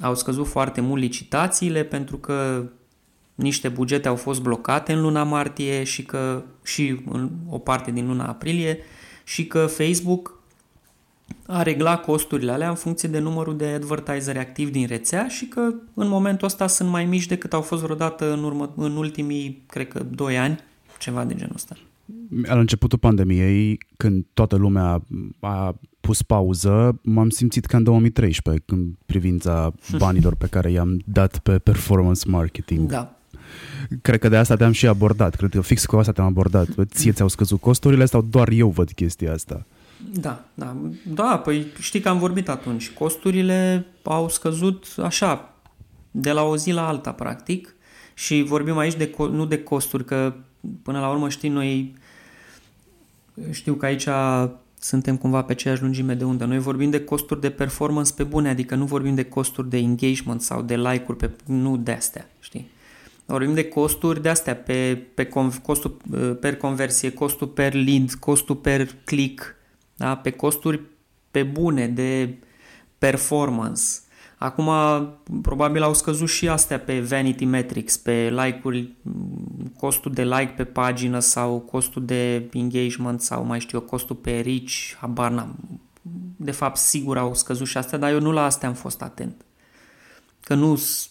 au scăzut foarte mult licitațiile, pentru că niște bugete au fost blocate în luna martie și că și în o parte din luna aprilie și că Facebook a regla costurile alea în funcție de numărul de advertiseri activi din rețea și că în momentul ăsta sunt mai mici decât au fost vreodată în, urmă, în ultimii, cred că, 2 ani, ceva de genul ăsta. La începutul pandemiei, când toată lumea a pus pauză, m-am simțit ca în 2013, în privința banilor pe care i-am dat pe performance marketing. Da. Cred că de asta te-am și abordat. Cred că fix cu asta te-am abordat. Ție ți-au scăzut costurile sau doar eu văd chestia asta? Da, da. Da, păi știi că am vorbit atunci. Costurile au scăzut așa, de la o zi la alta, practic. Și vorbim aici de, nu de costuri, că până la urmă știi, noi știu că aici suntem cumva pe aceeași lungime de undă. Noi vorbim de costuri de performance pe bune, adică nu vorbim de costuri de engagement sau de like-uri, pe, nu de astea, știi? Vorbim de costuri de astea, pe, pe costul per conversie, costul per lead, costul per click, da? pe costuri pe bune de performance. Acum, probabil au scăzut și astea pe Vanity Metrics, pe like-uri, costul de like pe pagină sau costul de engagement sau mai știu eu, costul pe reach, habar n-am. De fapt, sigur au scăzut și astea, dar eu nu la astea am fost atent. Că nu sunt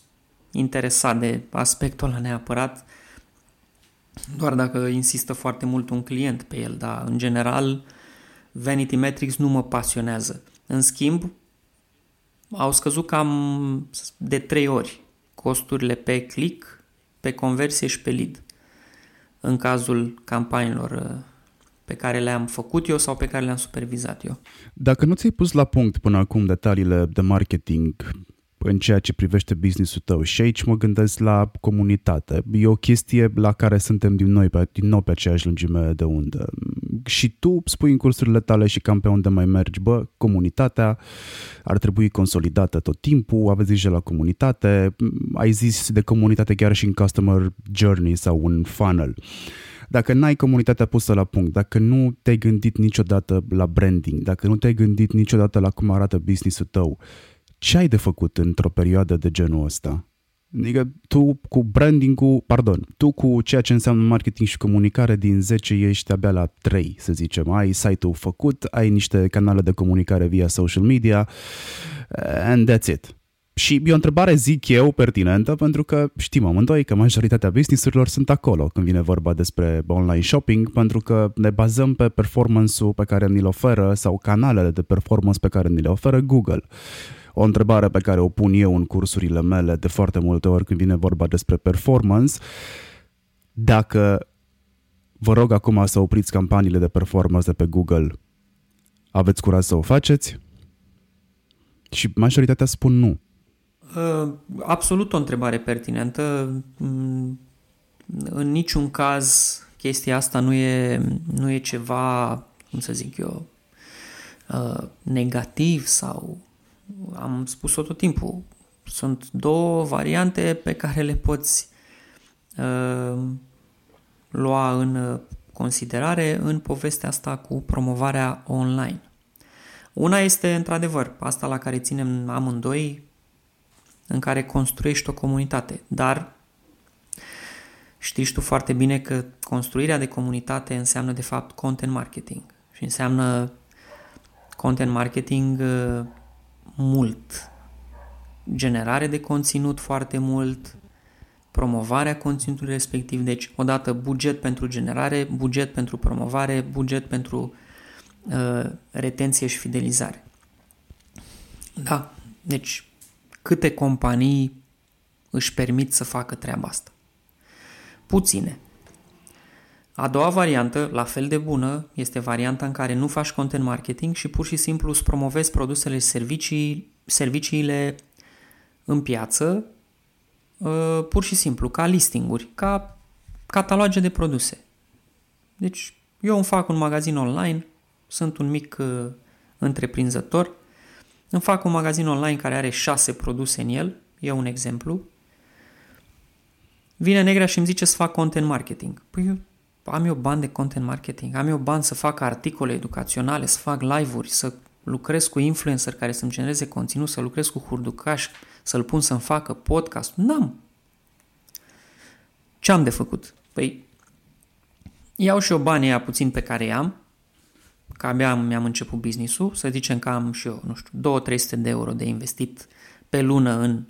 interesat de aspectul ăla neapărat, doar dacă insistă foarte mult un client pe el, dar în general Vanity Metrics nu mă pasionează. În schimb, au scăzut cam de trei ori costurile pe click, pe conversie și pe lead în cazul campaniilor uh, pe care le-am făcut eu sau pe care le-am supervizat eu. Dacă nu ți-ai pus la punct până acum detaliile de marketing în ceea ce privește businessul tău și aici mă gândesc la comunitate. E o chestie la care suntem din, noi, din nou pe aceeași lungime de undă. Și tu spui în cursurile tale și cam pe unde mai mergi, bă, comunitatea ar trebui consolidată tot timpul, aveți grijă la comunitate, ai zis de comunitate chiar și în customer journey sau un funnel dacă n-ai comunitatea pusă la punct, dacă nu te-ai gândit niciodată la branding, dacă nu te-ai gândit niciodată la cum arată businessul tău, ce ai de făcut într-o perioadă de genul ăsta? Adică tu cu branding cu pardon, tu cu ceea ce înseamnă marketing și comunicare din 10 ești abia la 3, să zicem. Ai site-ul făcut, ai niște canale de comunicare via social media and that's it. Și e o întrebare, zic eu, pertinentă, pentru că știm amândoi că majoritatea businessurilor sunt acolo când vine vorba despre online shopping, pentru că ne bazăm pe performance-ul pe care ni-l oferă sau canalele de performance pe care ni le oferă Google o întrebare pe care o pun eu în cursurile mele de foarte multe ori când vine vorba despre performance. Dacă vă rog acum să opriți campaniile de performance de pe Google, aveți curaj să o faceți? Și majoritatea spun nu. Uh, absolut o întrebare pertinentă. Mm, în niciun caz chestia asta nu e, nu e ceva, cum să zic eu, uh, negativ sau am spus-o tot timpul, sunt două variante pe care le poți uh, lua în considerare în povestea asta cu promovarea online. Una este, într-adevăr, asta la care ținem amândoi, în care construiești o comunitate, dar știi tu foarte bine că construirea de comunitate înseamnă, de fapt, content marketing și înseamnă content marketing uh, mult. Generare de conținut foarte mult, promovarea conținutului respectiv, deci odată buget pentru generare, buget pentru promovare, buget pentru uh, retenție și fidelizare. Da, deci câte companii își permit să facă treaba asta? Puține. A doua variantă, la fel de bună, este varianta în care nu faci content marketing și pur și simplu îți promovezi produsele și servicii, serviciile în piață, uh, pur și simplu, ca listinguri, ca cataloge de produse. Deci, eu îmi fac un magazin online, sunt un mic uh, întreprinzător, îmi fac un magazin online care are șase produse în el, e un exemplu, vine Negrea și îmi zice să fac content marketing. Păi eu am eu bani de content marketing, am eu bani să fac articole educaționale, să fac live-uri, să lucrez cu influencer care să-mi genereze conținut, să lucrez cu hurducaș, să-l pun să-mi facă podcast. N-am. Ce am de făcut? Păi, iau și eu banii aia puțin pe care i-am, că abia mi-am început business-ul, să zicem că am și eu, nu știu, 2-300 de euro de investit pe lună în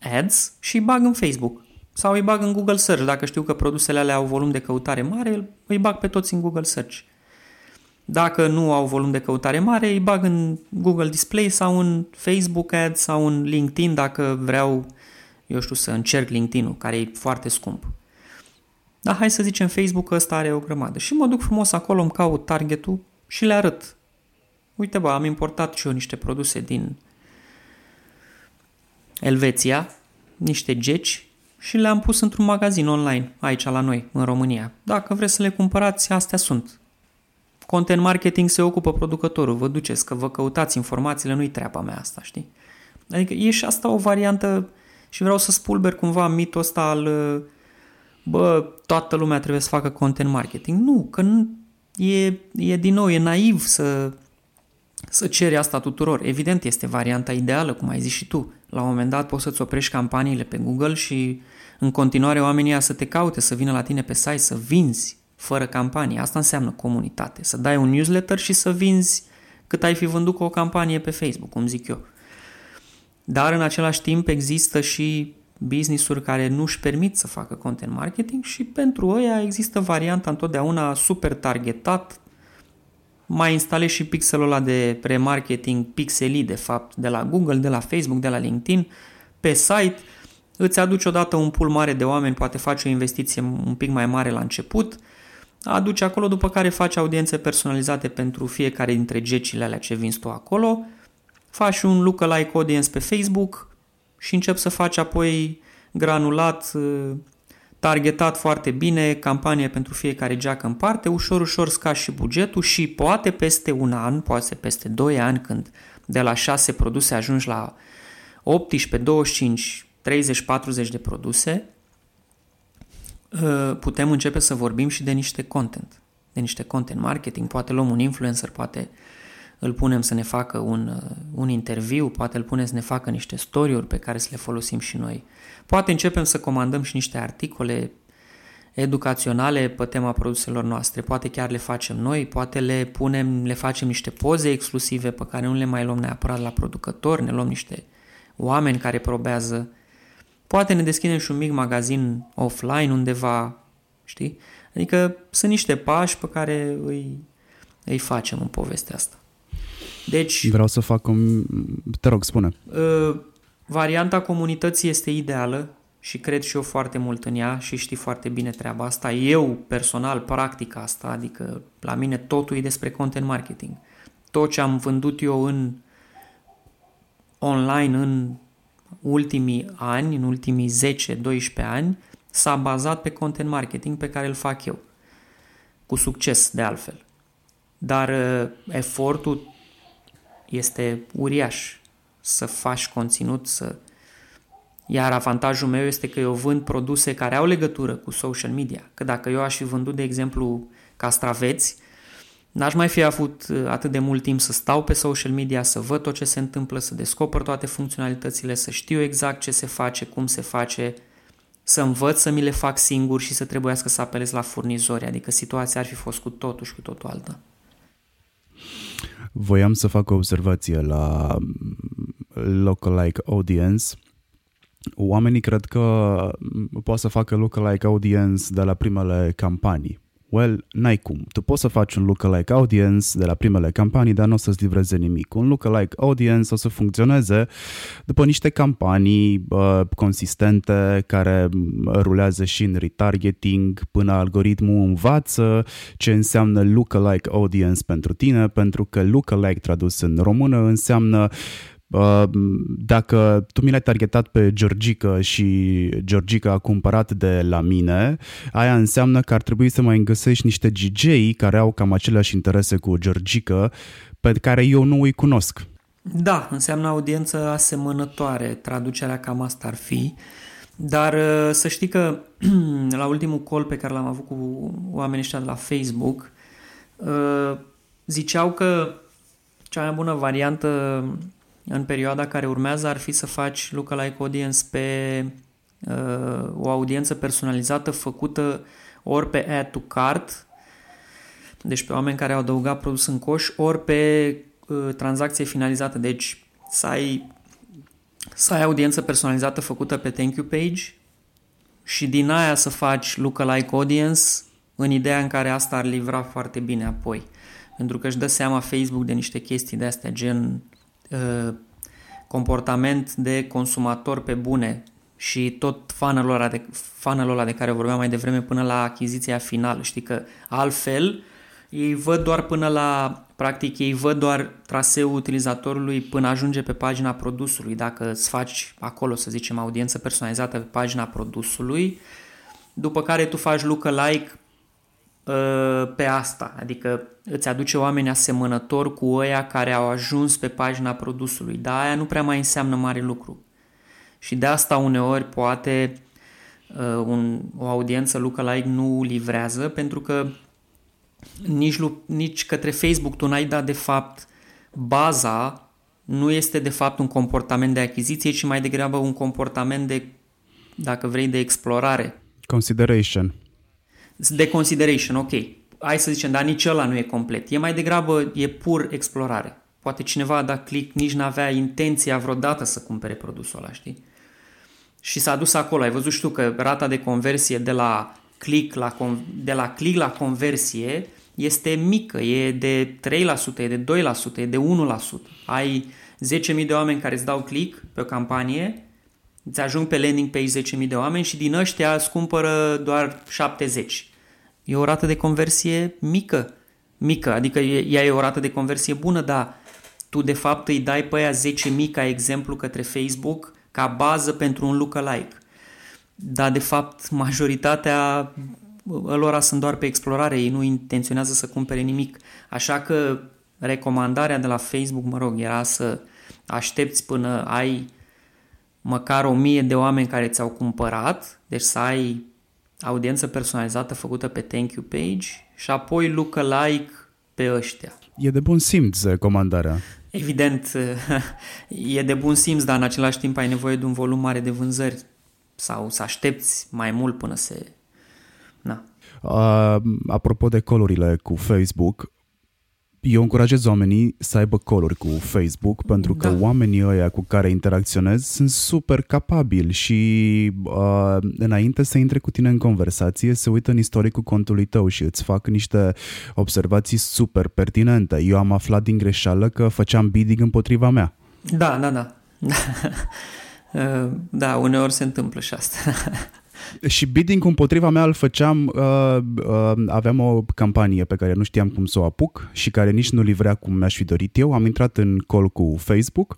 ads și bag în Facebook. Sau îi bag în Google Search. Dacă știu că produsele alea au volum de căutare mare, îi bag pe toți în Google Search. Dacă nu au volum de căutare mare, îi bag în Google Display sau în Facebook Ads sau în LinkedIn dacă vreau, eu știu, să încerc LinkedIn-ul, care e foarte scump. Dar hai să zicem Facebook că ăsta are o grămadă. Și mă duc frumos acolo, îmi caut targetul și le arăt. Uite bă, am importat și eu niște produse din Elveția, niște geci și le-am pus într-un magazin online aici la noi, în România. Dacă vreți să le cumpărați, astea sunt. content marketing se ocupă producătorul, vă duceți că vă căutați informațiile, nu-i treaba mea asta, știi? Adică e și asta o variantă și vreau să spulber cumva mitul ăsta al bă, toată lumea trebuie să facă content marketing. Nu, că nu, e, e din nou, e naiv să, să ceri asta tuturor. Evident, este varianta ideală, cum ai zis și tu. La un moment dat poți să-ți oprești campaniile pe Google și în continuare oamenii să te caute, să vină la tine pe site, să vinzi fără campanie. Asta înseamnă comunitate. Să dai un newsletter și să vinzi cât ai fi vândut cu o campanie pe Facebook, cum zic eu. Dar în același timp există și business-uri care nu își permit să facă content marketing și pentru ăia există varianta întotdeauna super targetat, mai instalezi și pixelul ăla de remarketing, pixelii de fapt, de la Google, de la Facebook, de la LinkedIn, pe site, îți aduci odată un pool mare de oameni, poate faci o investiție un pic mai mare la început, aduci acolo, după care faci audiențe personalizate pentru fiecare dintre gecile alea ce vinzi tu acolo, faci un lookalike audience pe Facebook și începi să faci apoi granulat, uh, targetat foarte bine, campanie pentru fiecare geacă în parte, ușor, ușor scazi și bugetul și poate peste un an, poate peste 2 ani, când de la 6 produse ajungi la 18, 25, 30, 40 de produse, uh, putem începe să vorbim și de niște content, de niște content marketing, poate luăm un influencer, poate îl punem să ne facă un, un interviu, poate îl punem să ne facă niște story pe care să le folosim și noi. Poate începem să comandăm și niște articole educaționale pe tema produselor noastre. Poate chiar le facem noi, poate le punem, le facem niște poze exclusive pe care nu le mai luăm neapărat la producător, ne luăm niște oameni care probează. Poate ne deschidem și un mic magazin offline undeva, știi? Adică sunt niște pași pe care îi, îi facem în povestea asta. Deci, Vreau să fac un... Te rog, spune. Uh, varianta comunității este ideală și cred și eu foarte mult în ea și știi foarte bine treaba asta. Eu, personal, practic asta, adică la mine totul e despre content marketing. Tot ce am vândut eu în online în ultimii ani, în ultimii 10-12 ani, s-a bazat pe content marketing pe care îl fac eu. Cu succes, de altfel. Dar uh, efortul este uriaș să faci conținut, să... Iar avantajul meu este că eu vând produse care au legătură cu social media. Că dacă eu aș fi vândut, de exemplu, castraveți, n-aș mai fi avut uh, atât de mult timp să stau pe social media, să văd tot ce se întâmplă, să descoper toate funcționalitățile, să știu exact ce se face, cum se face, să învăț să mi le fac singur și să trebuiască să apelez la furnizori. Adică situația ar fi fost cu totul și cu totul alta. Voiam să fac o observație la lookalike audience. Oamenii cred că poate să facă lookalike audience de la primele campanii Well, n-ai cum. Tu poți să faci un lookalike audience de la primele campanii, dar nu o să-ți livreze nimic. Un lookalike audience o să funcționeze după niște campanii uh, consistente care rulează și în retargeting până algoritmul învață ce înseamnă lookalike audience pentru tine, pentru că lookalike tradus în română înseamnă dacă tu mi l-ai targetat pe Georgica și Georgica a cumpărat de la mine, aia înseamnă că ar trebui să mai găsești niște DJ care au cam aceleași interese cu Georgica pe care eu nu îi cunosc. Da, înseamnă audiență asemănătoare, traducerea cam asta ar fi, dar uh, să știi că la ultimul call pe care l-am avut cu oamenii ăștia de la Facebook, uh, ziceau că cea mai bună variantă în perioada care urmează ar fi să faci lookalike audience pe uh, o audiență personalizată făcută ori pe add to cart, deci pe oameni care au adăugat produs în coș, ori pe uh, tranzacție finalizată, deci să ai, să ai audiență personalizată făcută pe thank you page și din aia să faci lookalike audience în ideea în care asta ar livra foarte bine apoi. Pentru că își dă seama Facebook de niște chestii de astea, gen Uh, comportament de consumator pe bune și tot funnel-ul ăla, de, funnel ăla de care vorbeam mai devreme până la achiziția finală. Știi că altfel ei văd doar până la, practic ei văd doar traseul utilizatorului până ajunge pe pagina produsului. Dacă îți faci acolo, să zicem, audiență personalizată pe pagina produsului, după care tu faci lookalike uh, pe asta, adică îți aduce oameni asemănători cu ăia care au ajuns pe pagina produsului, dar aia nu prea mai înseamnă mare lucru. Și de asta uneori poate uh, un, o audiență lookalike nu livrează, pentru că nici, nici către Facebook tu n-ai dat de fapt baza nu este de fapt un comportament de achiziție, ci mai degrabă un comportament de, dacă vrei, de explorare. Consideration. De consideration, ok. Hai să zicem, dar nici ăla nu e complet. E mai degrabă, e pur explorare. Poate cineva a dat click, nici n-avea intenția vreodată să cumpere produsul ăla, știi? Și s-a dus acolo. Ai văzut și tu că rata de conversie de la click la, de la, click la conversie este mică, e de 3%, e de 2%, e de 1%. Ai 10.000 de oameni care îți dau click pe o campanie, îți ajung pe landing page 10.000 de oameni și din ăștia îți cumpără doar 70. E o rată de conversie mică. Mică, adică ea e o rată de conversie bună, dar tu de fapt îi dai pe aia 10.000 ca exemplu către Facebook ca bază pentru un lookalike. Dar de fapt majoritatea lor sunt doar pe explorare, ei nu intenționează să cumpere nimic. Așa că recomandarea de la Facebook, mă rog, era să aștepți până ai măcar o mie de oameni care ți-au cumpărat, deci să ai audiență personalizată făcută pe thank you page și apoi look-alike pe ăștia. E de bun simț comandarea. Evident, e de bun simț, dar în același timp ai nevoie de un volum mare de vânzări sau să aștepți mai mult până se... Na. Uh, apropo de colurile cu Facebook, eu încurajez oamenii să aibă coluri cu Facebook pentru că da. oamenii ăia cu care interacționez sunt super capabili și uh, înainte să intre cu tine în conversație se uită în istoricul contului tău și îți fac niște observații super pertinente. Eu am aflat din greșeală că făceam bidding împotriva mea. Da, da, da. da, uneori se întâmplă și asta. Și bidding împotriva mea îl făceam, uh, uh, aveam o campanie pe care nu știam cum să o apuc și care nici nu livrea cum mi-aș fi dorit eu. Am intrat în call cu Facebook,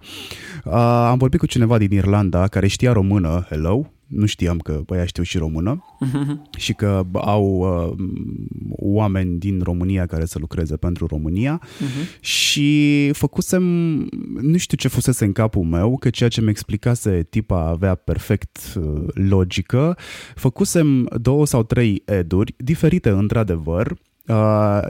uh, am vorbit cu cineva din Irlanda care știa română, hello, nu știam că băia știu și română uh-huh. și că au uh, oameni din România care să lucreze pentru România uh-huh. și făcusem, nu știu ce fusese în capul meu, că ceea ce mi explicase tipa avea perfect uh, logică, făcusem două sau trei eduri diferite într-adevăr, Uh,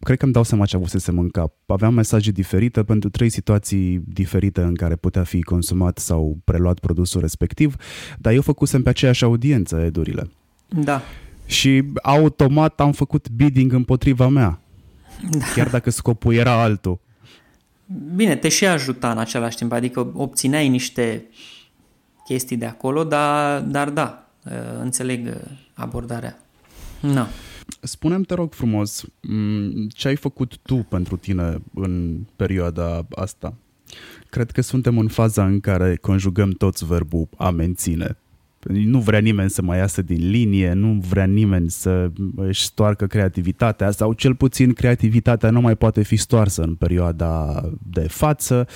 cred că îmi dau seama ce avusesem în cap. Aveam mesaje diferite pentru trei situații diferite în care putea fi consumat sau preluat produsul respectiv, dar eu făcusem pe aceeași audiență edurile. Da. Și automat am făcut bidding împotriva mea. Da. Chiar dacă scopul era altul. Bine, te și ajuta în același timp, adică obțineai niște chestii de acolo, dar, dar da, înțeleg abordarea. Nu. No. Spune-mi, te rog frumos, ce ai făcut tu pentru tine în perioada asta? Cred că suntem în faza în care conjugăm toți verbul a menține. Nu vrea nimeni să mai iasă din linie, nu vrea nimeni să își stoarcă creativitatea sau cel puțin creativitatea nu mai poate fi stoarsă în perioada de față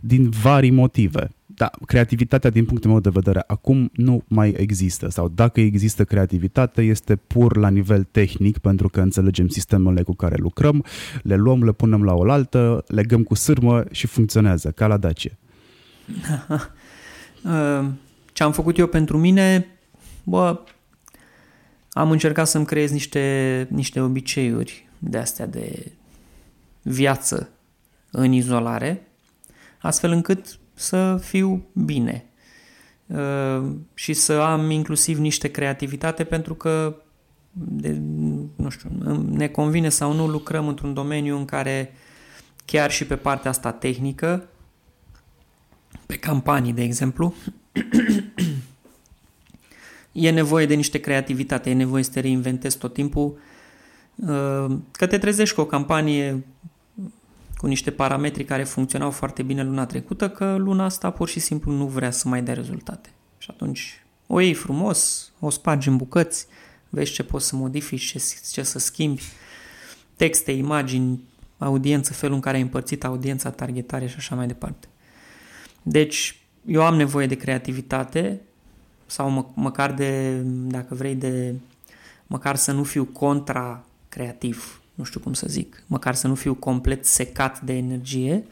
din vari motive. Da, creativitatea din punctul meu de vedere acum nu mai există sau dacă există creativitate este pur la nivel tehnic pentru că înțelegem sistemele cu care lucrăm, le luăm, le punem la oaltă, legăm cu sârmă și funcționează, ca la Dacie. Ce am făcut eu pentru mine, bă, am încercat să-mi creez niște, niște obiceiuri de astea de viață în izolare, astfel încât să fiu bine. Uh, și să am inclusiv niște creativitate pentru că de, nu știu, ne convine sau nu lucrăm într-un domeniu în care chiar și pe partea asta tehnică, pe campanii, de exemplu, e nevoie de niște creativitate, e nevoie să te reinventezi tot timpul, uh, că te trezești cu o campanie cu niște parametri care funcționau foarte bine luna trecută, că luna asta pur și simplu nu vrea să mai dea rezultate. Și atunci o iei frumos, o spargi în bucăți, vezi ce poți să modifici, ce, ce să schimbi, texte, imagini, audiență, felul în care ai împărțit audiența, targetare și așa mai departe. Deci, eu am nevoie de creativitate sau mă, măcar de, dacă vrei, de măcar să nu fiu contra-creativ, nu știu cum să zic, măcar să nu fiu complet secat de energie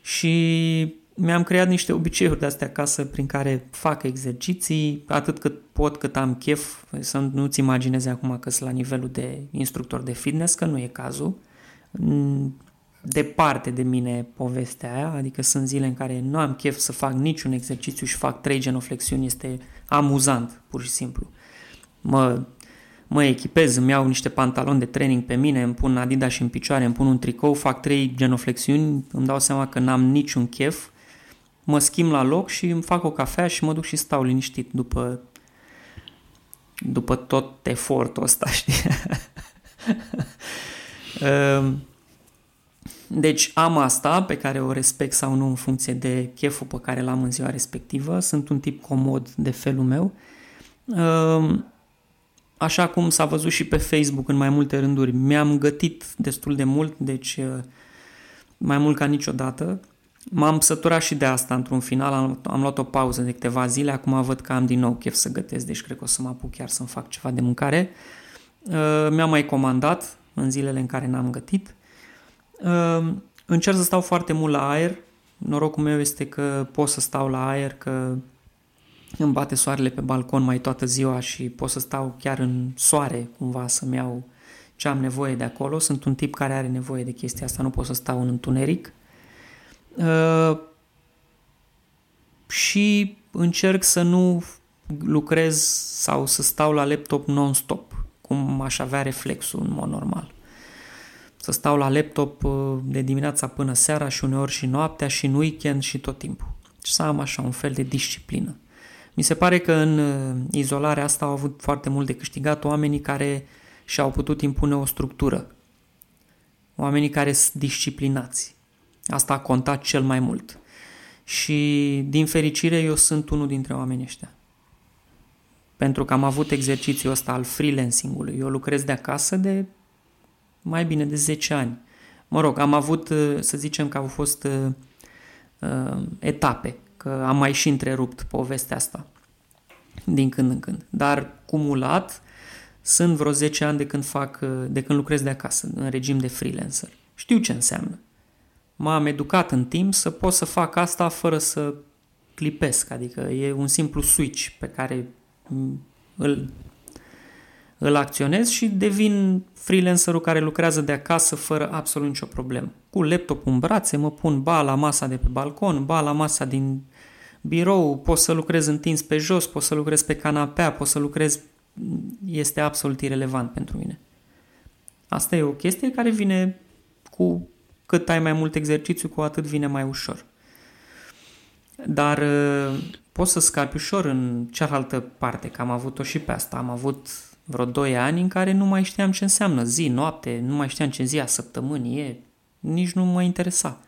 și mi-am creat niște obiceiuri de astea acasă prin care fac exerciții atât cât pot, cât am chef, să nu-ți imaginezi acum că sunt la nivelul de instructor de fitness, că nu e cazul. Departe de mine povestea aia, adică sunt zile în care nu am chef să fac niciun exercițiu și fac trei genoflexiuni, este amuzant, pur și simplu. Mă, mă echipez, îmi iau niște pantaloni de training pe mine, îmi pun Adidas și în picioare, îmi pun un tricou, fac trei genoflexiuni, îmi dau seama că n-am niciun chef, mă schimb la loc și îmi fac o cafea și mă duc și stau liniștit după, după tot efortul ăsta, știi? Ehm, deci am asta pe care o respect sau nu în funcție de cheful pe care l-am în ziua respectivă. Sunt un tip comod de felul meu. Ehm, așa cum s-a văzut și pe Facebook în mai multe rânduri, mi-am gătit destul de mult, deci mai mult ca niciodată. M-am săturat și de asta într-un final, am, am luat o pauză de câteva zile, acum văd că am din nou chef să gătesc, deci cred că o să mă apuc chiar să-mi fac ceva de mâncare. Uh, mi-am mai comandat în zilele în care n-am gătit. Uh, încerc să stau foarte mult la aer, norocul meu este că pot să stau la aer, că îmi bate soarele pe balcon mai toată ziua și pot să stau chiar în soare cumva să-mi iau ce am nevoie de acolo. Sunt un tip care are nevoie de chestia asta, nu pot să stau în întuneric. Uh, și încerc să nu lucrez sau să stau la laptop non-stop, cum aș avea reflexul în mod normal. Să stau la laptop uh, de dimineața până seara și uneori și noaptea și în weekend și tot timpul. Și să am așa un fel de disciplină. Mi se pare că în uh, izolarea asta au avut foarte mult de câștigat oamenii care și-au putut impune o structură. Oamenii care sunt disciplinați. Asta a contat cel mai mult. Și, din fericire, eu sunt unul dintre oamenii ăștia. Pentru că am avut exercițiul ăsta al freelancing-ului. Eu lucrez de acasă de mai bine de 10 ani. Mă rog, am avut, să zicem că au fost uh, uh, etape, că am mai și întrerupt povestea asta din când în când. Dar cumulat sunt vreo 10 ani de când fac, de când lucrez de acasă, în regim de freelancer. Știu ce înseamnă m-am educat în timp să pot să fac asta fără să clipesc, adică e un simplu switch pe care îl, îl acționez și devin freelancerul care lucrează de acasă fără absolut nicio problemă. Cu laptopul în brațe mă pun ba la masa de pe balcon, ba la masa din birou, pot să lucrez întins pe jos, pot să lucrez pe canapea, pot să lucrez... Este absolut irelevant pentru mine. Asta e o chestie care vine cu cât ai mai mult exercițiu, cu atât vine mai ușor. Dar uh, poți să scapi ușor în cealaltă parte, că am avut-o și pe asta. Am avut vreo 2 ani în care nu mai știam ce înseamnă zi, noapte, nu mai știam ce zi a săptămânii e, nici nu mă interesa.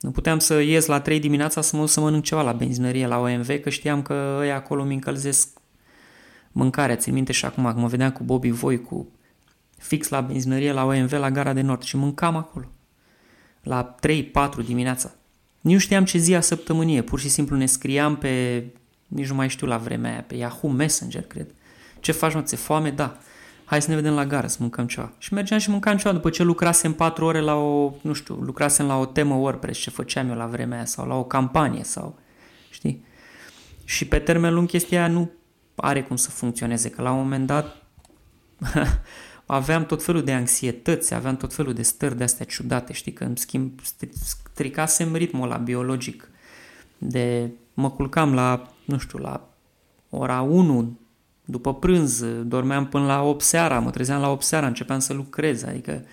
Nu puteam să ies la 3 dimineața să mă duc să mănânc ceva la benzinărie, la OMV, că știam că ei acolo mi încălzesc mâncarea. Țin minte și acum că mă vedeam cu Bobby Voi, cu fix la benzinărie, la OMV, la Gara de Nord și mâncam acolo la 3-4 dimineața. Nu știam ce zi a săptămânie, pur și simplu ne scriam pe, nici nu mai știu la vremea aia, pe Yahoo Messenger, cred. Ce faci, mă, ți foame? Da. Hai să ne vedem la gară, să mâncăm ceva. Și mergeam și mâncam ceva după ce lucrasem 4 ore la o, nu știu, lucrasem la o temă WordPress, ce făceam eu la vremea aia, sau la o campanie, sau, știi? Și pe termen lung chestia aia nu are cum să funcționeze, că la un moment dat aveam tot felul de anxietăți, aveam tot felul de stări de astea ciudate, știi, că îmi schimb, stricasem ritmul la biologic. De, mă culcam la, nu știu, la ora 1 după prânz, dormeam până la 8 seara, mă trezeam la 8 seara, începeam să lucrez, adică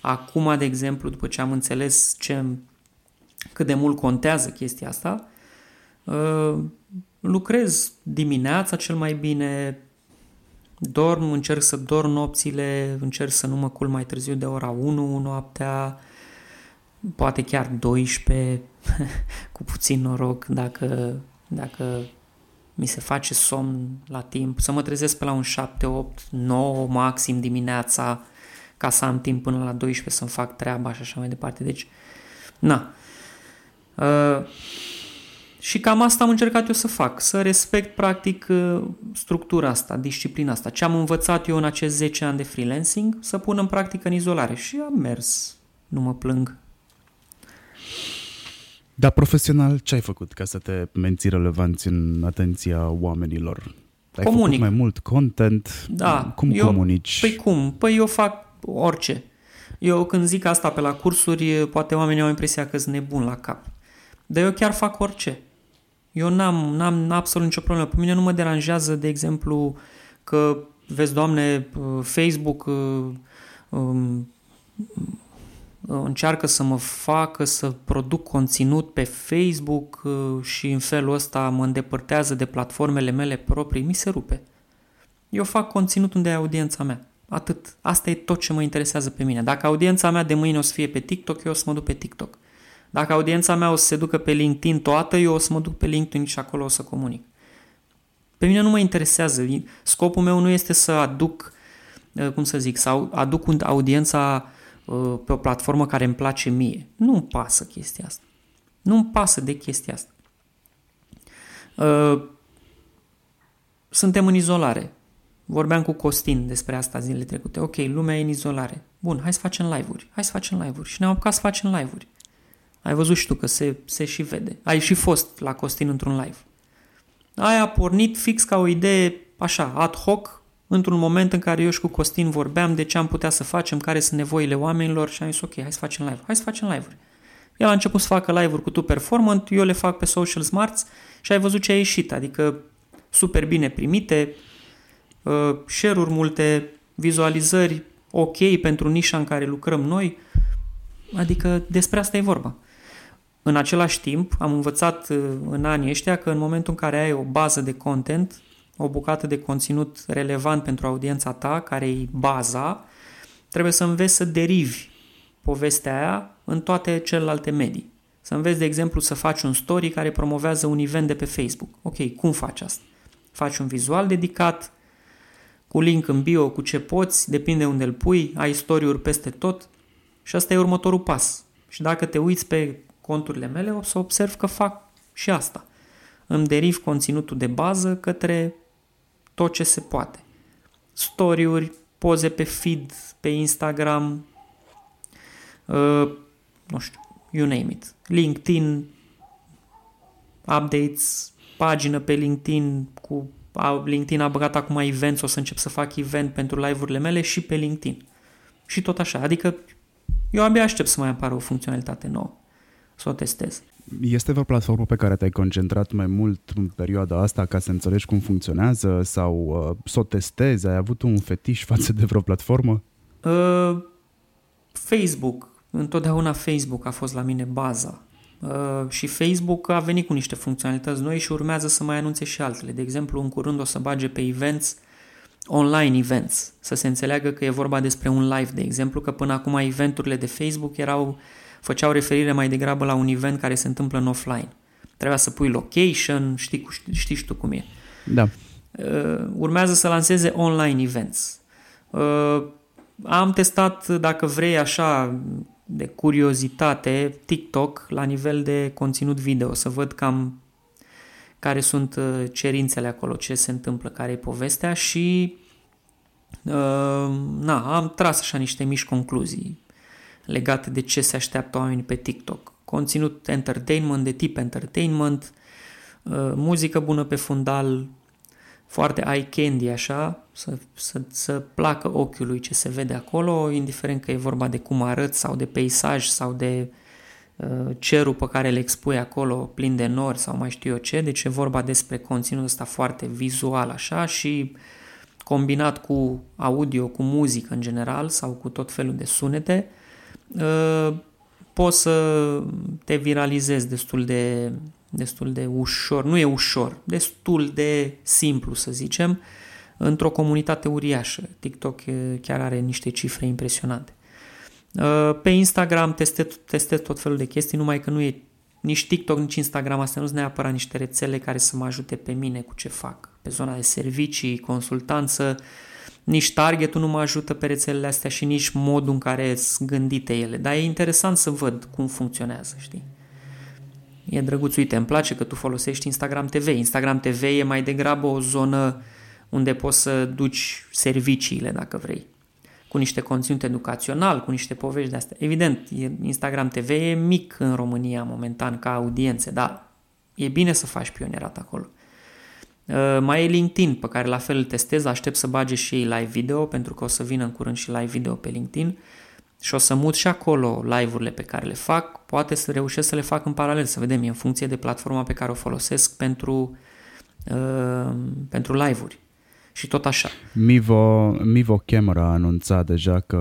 acum, de exemplu, după ce am înțeles ce, cât de mult contează chestia asta, uh, lucrez dimineața cel mai bine, Dorm, încerc să dorm nopțile, încerc să nu mă cul mai târziu de ora 1 noaptea, poate chiar 12, cu puțin noroc, dacă, dacă mi se face somn la timp, să mă trezesc pe la un 7, 8, 9 maxim dimineața, ca să am timp până la 12 să-mi fac treaba și așa mai departe. Deci, na. Uh, Și cam asta am încercat eu să fac, să respect practic uh, structura asta, disciplina asta. Ce am învățat eu în acești 10 ani de freelancing, să pun în practică în izolare. Și am mers, nu mă plâng. Dar profesional, ce ai făcut ca să te menții relevanți în atenția oamenilor? Ai Comunic. făcut mai mult content? Da. Cum eu, comunici? Păi cum? Păi eu fac orice. Eu când zic asta pe la cursuri, poate oamenii au impresia că sunt nebun la cap. Dar eu chiar fac orice. Eu n-am, n-am absolut nicio problemă. Pe mine nu mă deranjează, de exemplu, că, vezi, Doamne, Facebook um, încearcă să mă facă să produc conținut pe Facebook uh, și în felul ăsta mă îndepărtează de platformele mele proprii, mi se rupe. Eu fac conținut unde e audiența mea. Atât. Asta e tot ce mă interesează pe mine. Dacă audiența mea de mâine o să fie pe TikTok, eu o să mă duc pe TikTok. Dacă audiența mea o să se ducă pe LinkedIn toată, eu o să mă duc pe LinkedIn și acolo o să comunic. Pe mine nu mă interesează. Scopul meu nu este să aduc, uh, cum să zic, să aduc audiența uh, pe o platformă care îmi place mie. Nu-mi pasă chestia asta. Nu-mi pasă de chestia asta. Uh, suntem în izolare. Vorbeam cu Costin despre asta zilele trecute. Ok, lumea e în izolare. Bun, hai să facem live-uri. Hai să facem live-uri. Și ne-am apucat să facem live-uri. Ai văzut și tu că se, se și vede. Ai și fost la Costin într-un live. Aia a pornit fix ca o idee așa, ad hoc, într-un moment în care eu și cu Costin vorbeam de ce am putea să facem, care sunt nevoile oamenilor și am zis ok, hai să facem live hai să facem live-uri. El a început să facă live-uri cu tu performant, eu le fac pe Social Smarts și ai văzut ce a ieșit, adică super bine primite, uh, share-uri multe, vizualizări ok pentru nișa în care lucrăm noi, adică despre asta e vorba. În același timp, am învățat uh, în anii ăștia că în momentul în care ai o bază de content, o bucată de conținut relevant pentru audiența ta, care e baza, trebuie să înveți să derivi povestea aia în toate celelalte medii. Să înveți, de exemplu, să faci un story care promovează un event de pe Facebook. Ok, cum faci asta? Faci un vizual dedicat, cu link în bio, cu ce poți, depinde unde îl pui, ai story-uri peste tot și asta e următorul pas. Și dacă te uiți pe conturile mele, o să observ că fac și asta. Îmi deriv conținutul de bază către tot ce se poate. Story-uri, poze pe feed, pe Instagram, uh, nu știu, you name it. LinkedIn, updates, pagină pe LinkedIn cu LinkedIn a băgat acum events, o să încep să fac event pentru live-urile mele și pe LinkedIn. Și tot așa, adică eu abia aștept să mai apară o funcționalitate nouă să o testez. Este vreo platformă pe care te-ai concentrat mai mult în perioada asta ca să înțelegi cum funcționează sau uh, să o testezi? Ai avut un fetiș față de vreo platformă? Uh, Facebook. Întotdeauna Facebook a fost la mine baza. Uh, și Facebook a venit cu niște funcționalități noi și urmează să mai anunțe și altele. De exemplu, în curând o să bage pe events online events, să se înțeleagă că e vorba despre un live, de exemplu, că până acum eventurile de Facebook erau uh, făceau referire mai degrabă la un event care se întâmplă în offline. Trebuia să pui location, știi, știi și tu cum e. Da. Uh, urmează să lanseze online events. Uh, am testat, dacă vrei, așa, de curiozitate, TikTok la nivel de conținut video, să văd cam care sunt uh, cerințele acolo, ce se întâmplă, care e povestea și uh, na, am tras așa niște mici concluzii legate de ce se așteaptă oamenii pe TikTok. Conținut entertainment, de tip entertainment, uh, muzică bună pe fundal, foarte eye candy așa, să, să, să placă ochiului ce se vede acolo, indiferent că e vorba de cum arăt sau de peisaj sau de uh, cerul pe care le expui acolo plin de nori sau mai știu eu ce, deci e vorba despre conținutul ăsta foarte vizual așa și combinat cu audio, cu muzică în general sau cu tot felul de sunete, Uh, poți să te viralizezi destul de, destul de ușor, nu e ușor, destul de simplu să zicem, într-o comunitate uriașă. TikTok chiar are niște cifre impresionante. Uh, pe Instagram testez, testez tot felul de chestii, numai că nu e nici TikTok, nici Instagram, astea nu sunt neapărat niște rețele care să mă ajute pe mine cu ce fac. Pe zona de servicii, consultanță, uh, nici targetul nu mă ajută pe rețelele astea și nici modul în care sunt gândite ele. Dar e interesant să văd cum funcționează, știi? E drăguț, uite, îmi place că tu folosești Instagram TV. Instagram TV e mai degrabă o zonă unde poți să duci serviciile, dacă vrei, cu niște conținut educațional, cu niște povești de astea. Evident, Instagram TV e mic în România momentan ca audiențe, dar e bine să faci pionierat acolo. Uh, mai e LinkedIn, pe care la fel îl testez, aștept să bage și ei live video, pentru că o să vină în curând și live video pe LinkedIn și o să mut și acolo live-urile pe care le fac, poate să reușesc să le fac în paralel, să vedem, e în funcție de platforma pe care o folosesc pentru, uh, pentru live-uri. Și tot așa. Mivo, Mivo Camera a anunțat deja că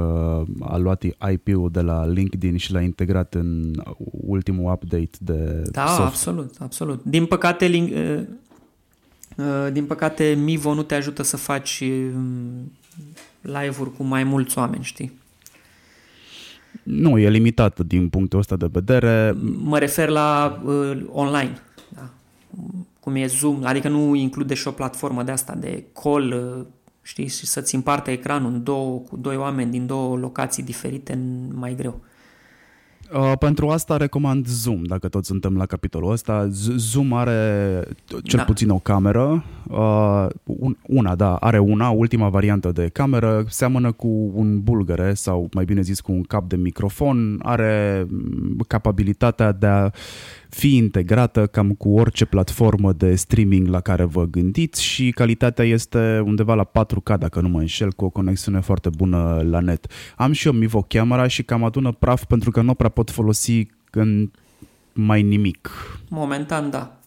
a luat IP-ul de la LinkedIn și l-a integrat în ultimul update de Da, soft. absolut, absolut. Din păcate, link, uh, uh, din păcate, Mivo nu te ajută să faci uh, live-uri cu mai mulți oameni, știi? Nu, e limitat din punctul ăsta de vedere. Mă refer la uh, online, da. cum e Zoom, adică nu include și o platformă de asta de call, uh, știi, și să-ți împarte ecranul în două, cu doi oameni din două locații diferite, mai greu. Uh, pentru asta recomand Zoom, dacă toți suntem la capitolul ăsta. Z- Zoom are cel Da. puțin o cameră, uh, un, una, da, are una, ultima variantă de cameră, seamănă cu un bulgăre sau mai bine zis cu un cap de microfon, are mm, capabilitatea de a fi integrată cam cu orice platformă de streaming la care vă gândiți și calitatea este undeva la 4K, dacă nu mă înșel, cu o conexiune foarte bună la net. Am și eu Mivo camera și cam adună praf pentru că nu prea pot folosi în mai nimic. Momentan, da.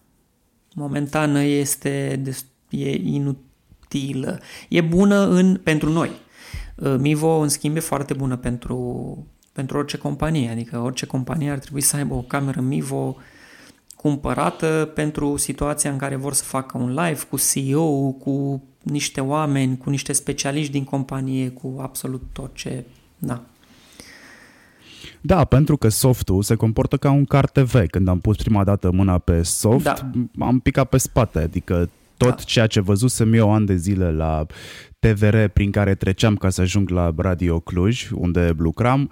Momentan este dest- e inutilă. E bună în, pentru noi. Uh, Mivo, în schimb, e foarte bună pentru, pentru orice companie. Adică orice companie ar trebui să aibă o cameră Mivo cumpărată pentru situația în care vor să facă un live cu CEO, cu niște oameni, cu niște specialiști din companie, cu absolut tot ce... Da. Da, pentru că softul se comportă ca un car TV. Când am pus prima dată mâna pe soft, Da. am picat pe spate, adică tot Da. ceea ce văzusem eu ani de zile la TVR prin care treceam ca să ajung la Radio Cluj, unde lucram,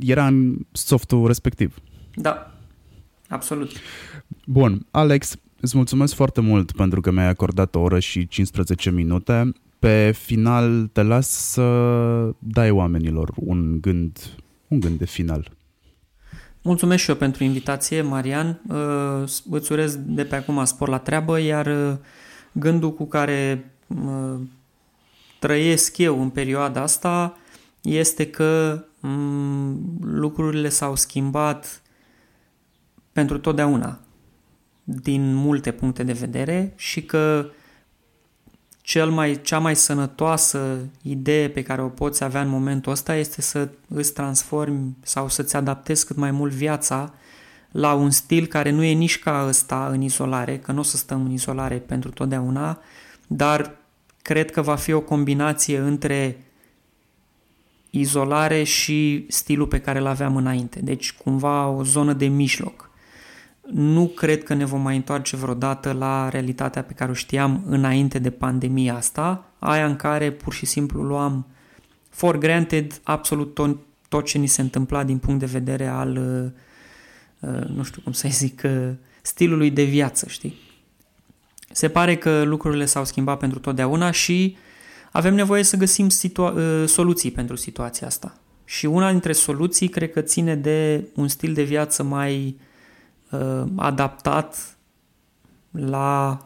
era în softul respectiv. Da. Absolut. Bun, Alex, îți mulțumesc foarte mult pentru că mi-ai acordat o oră și 15 minute. Pe final te las să dai oamenilor un gând, un gând de final. Mulțumesc și eu pentru invitație, Marian. Uh, Îți urez de pe acum spor la treabă, iar uh, gândul cu care uh, trăiesc eu în perioada asta este că mm, lucrurile s-au schimbat pentru totdeauna din multe puncte de vedere și că cel mai, cea mai sănătoasă idee pe care o poți avea în momentul ăsta este să îți transformi sau să-ți adaptezi cât mai mult viața la un stil care nu e nici ca ăsta în izolare, că nu o să stăm în izolare pentru totdeauna, dar cred că va fi o combinație între izolare și stilul pe care îl aveam înainte. Deci cumva o zonă de mijloc. Nu cred că ne vom mai întoarce vreodată la realitatea pe care o știam înainte de pandemia asta, aia în care pur și simplu luam for granted absolut tot, tot ce ni se întâmpla din punct de vedere al, uh, uh, nu știu cum să zic, uh, stilului de viață, știi? Se pare că lucrurile s-au schimbat pentru totdeauna și avem nevoie să găsim situa- uh, soluții pentru situația asta. Și una dintre soluții cred că ține de un stil de viață mai uh, adaptat la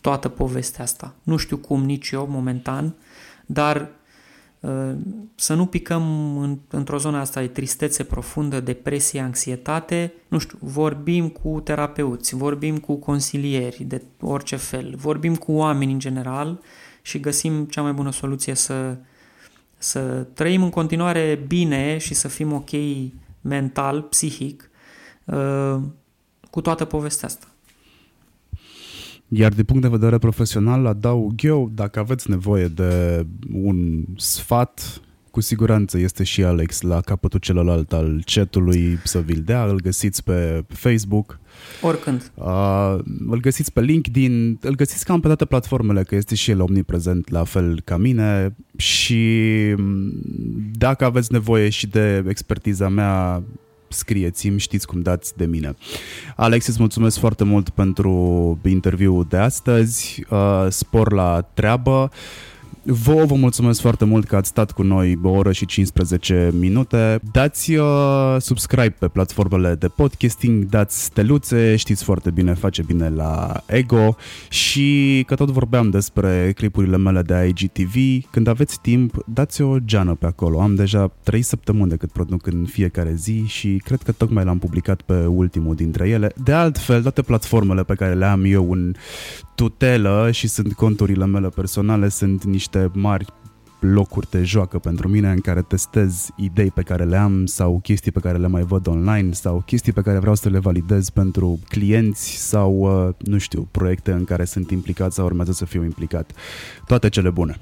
toată povestea asta. Nu știu cum nici eu momentan, dar uh, să nu picăm în, într-o zonă asta de tristețe profundă, depresie, anxietate. Nu știu, vorbim cu terapeuți, vorbim cu consilieri de orice fel, vorbim cu oameni în general și găsim cea mai bună soluție să, să trăim în continuare bine și să fim ok mental, psihic, uh, cu toată povestea asta. Iar din punct de vedere profesional, adaug eu, dacă aveți nevoie de un sfat, cu siguranță este și Alex la capătul celălalt al chatului să vi-l dea, îl găsiți pe Facebook, Oricând. uh, îl găsiți pe LinkedIn, îl găsiți cam pe toate platformele, că este și el omniprezent la fel ca mine și m, dacă aveți nevoie și de expertiza mea, scrieți-mi, știți cum dați de mine. Alex, îți mulțumesc foarte mult pentru interviul de astăzi, uh, spor la treabă. Vă vă mulțumesc foarte mult că ați stat cu noi o oră și 15 minute. Dați uh, subscribe pe platformele de podcasting, dați steluțe, știți foarte bine, face bine la ego și că tot vorbeam despre clipurile mele de IGTV, când aveți timp, dați o geană pe acolo. Am deja 3 săptămâni de cât produc în fiecare zi și cred că tocmai l-am publicat pe ultimul dintre ele. De altfel, toate platformele pe care le am eu în tutelă și sunt conturile mele personale, sunt niște mari locuri de joacă pentru mine în care testez idei pe care le am sau chestii pe care le mai văd online sau chestii pe care vreau să le validez pentru clienți sau, uh, nu știu, proiecte în care sunt implicat sau urmează să fiu implicat. Toate cele bune!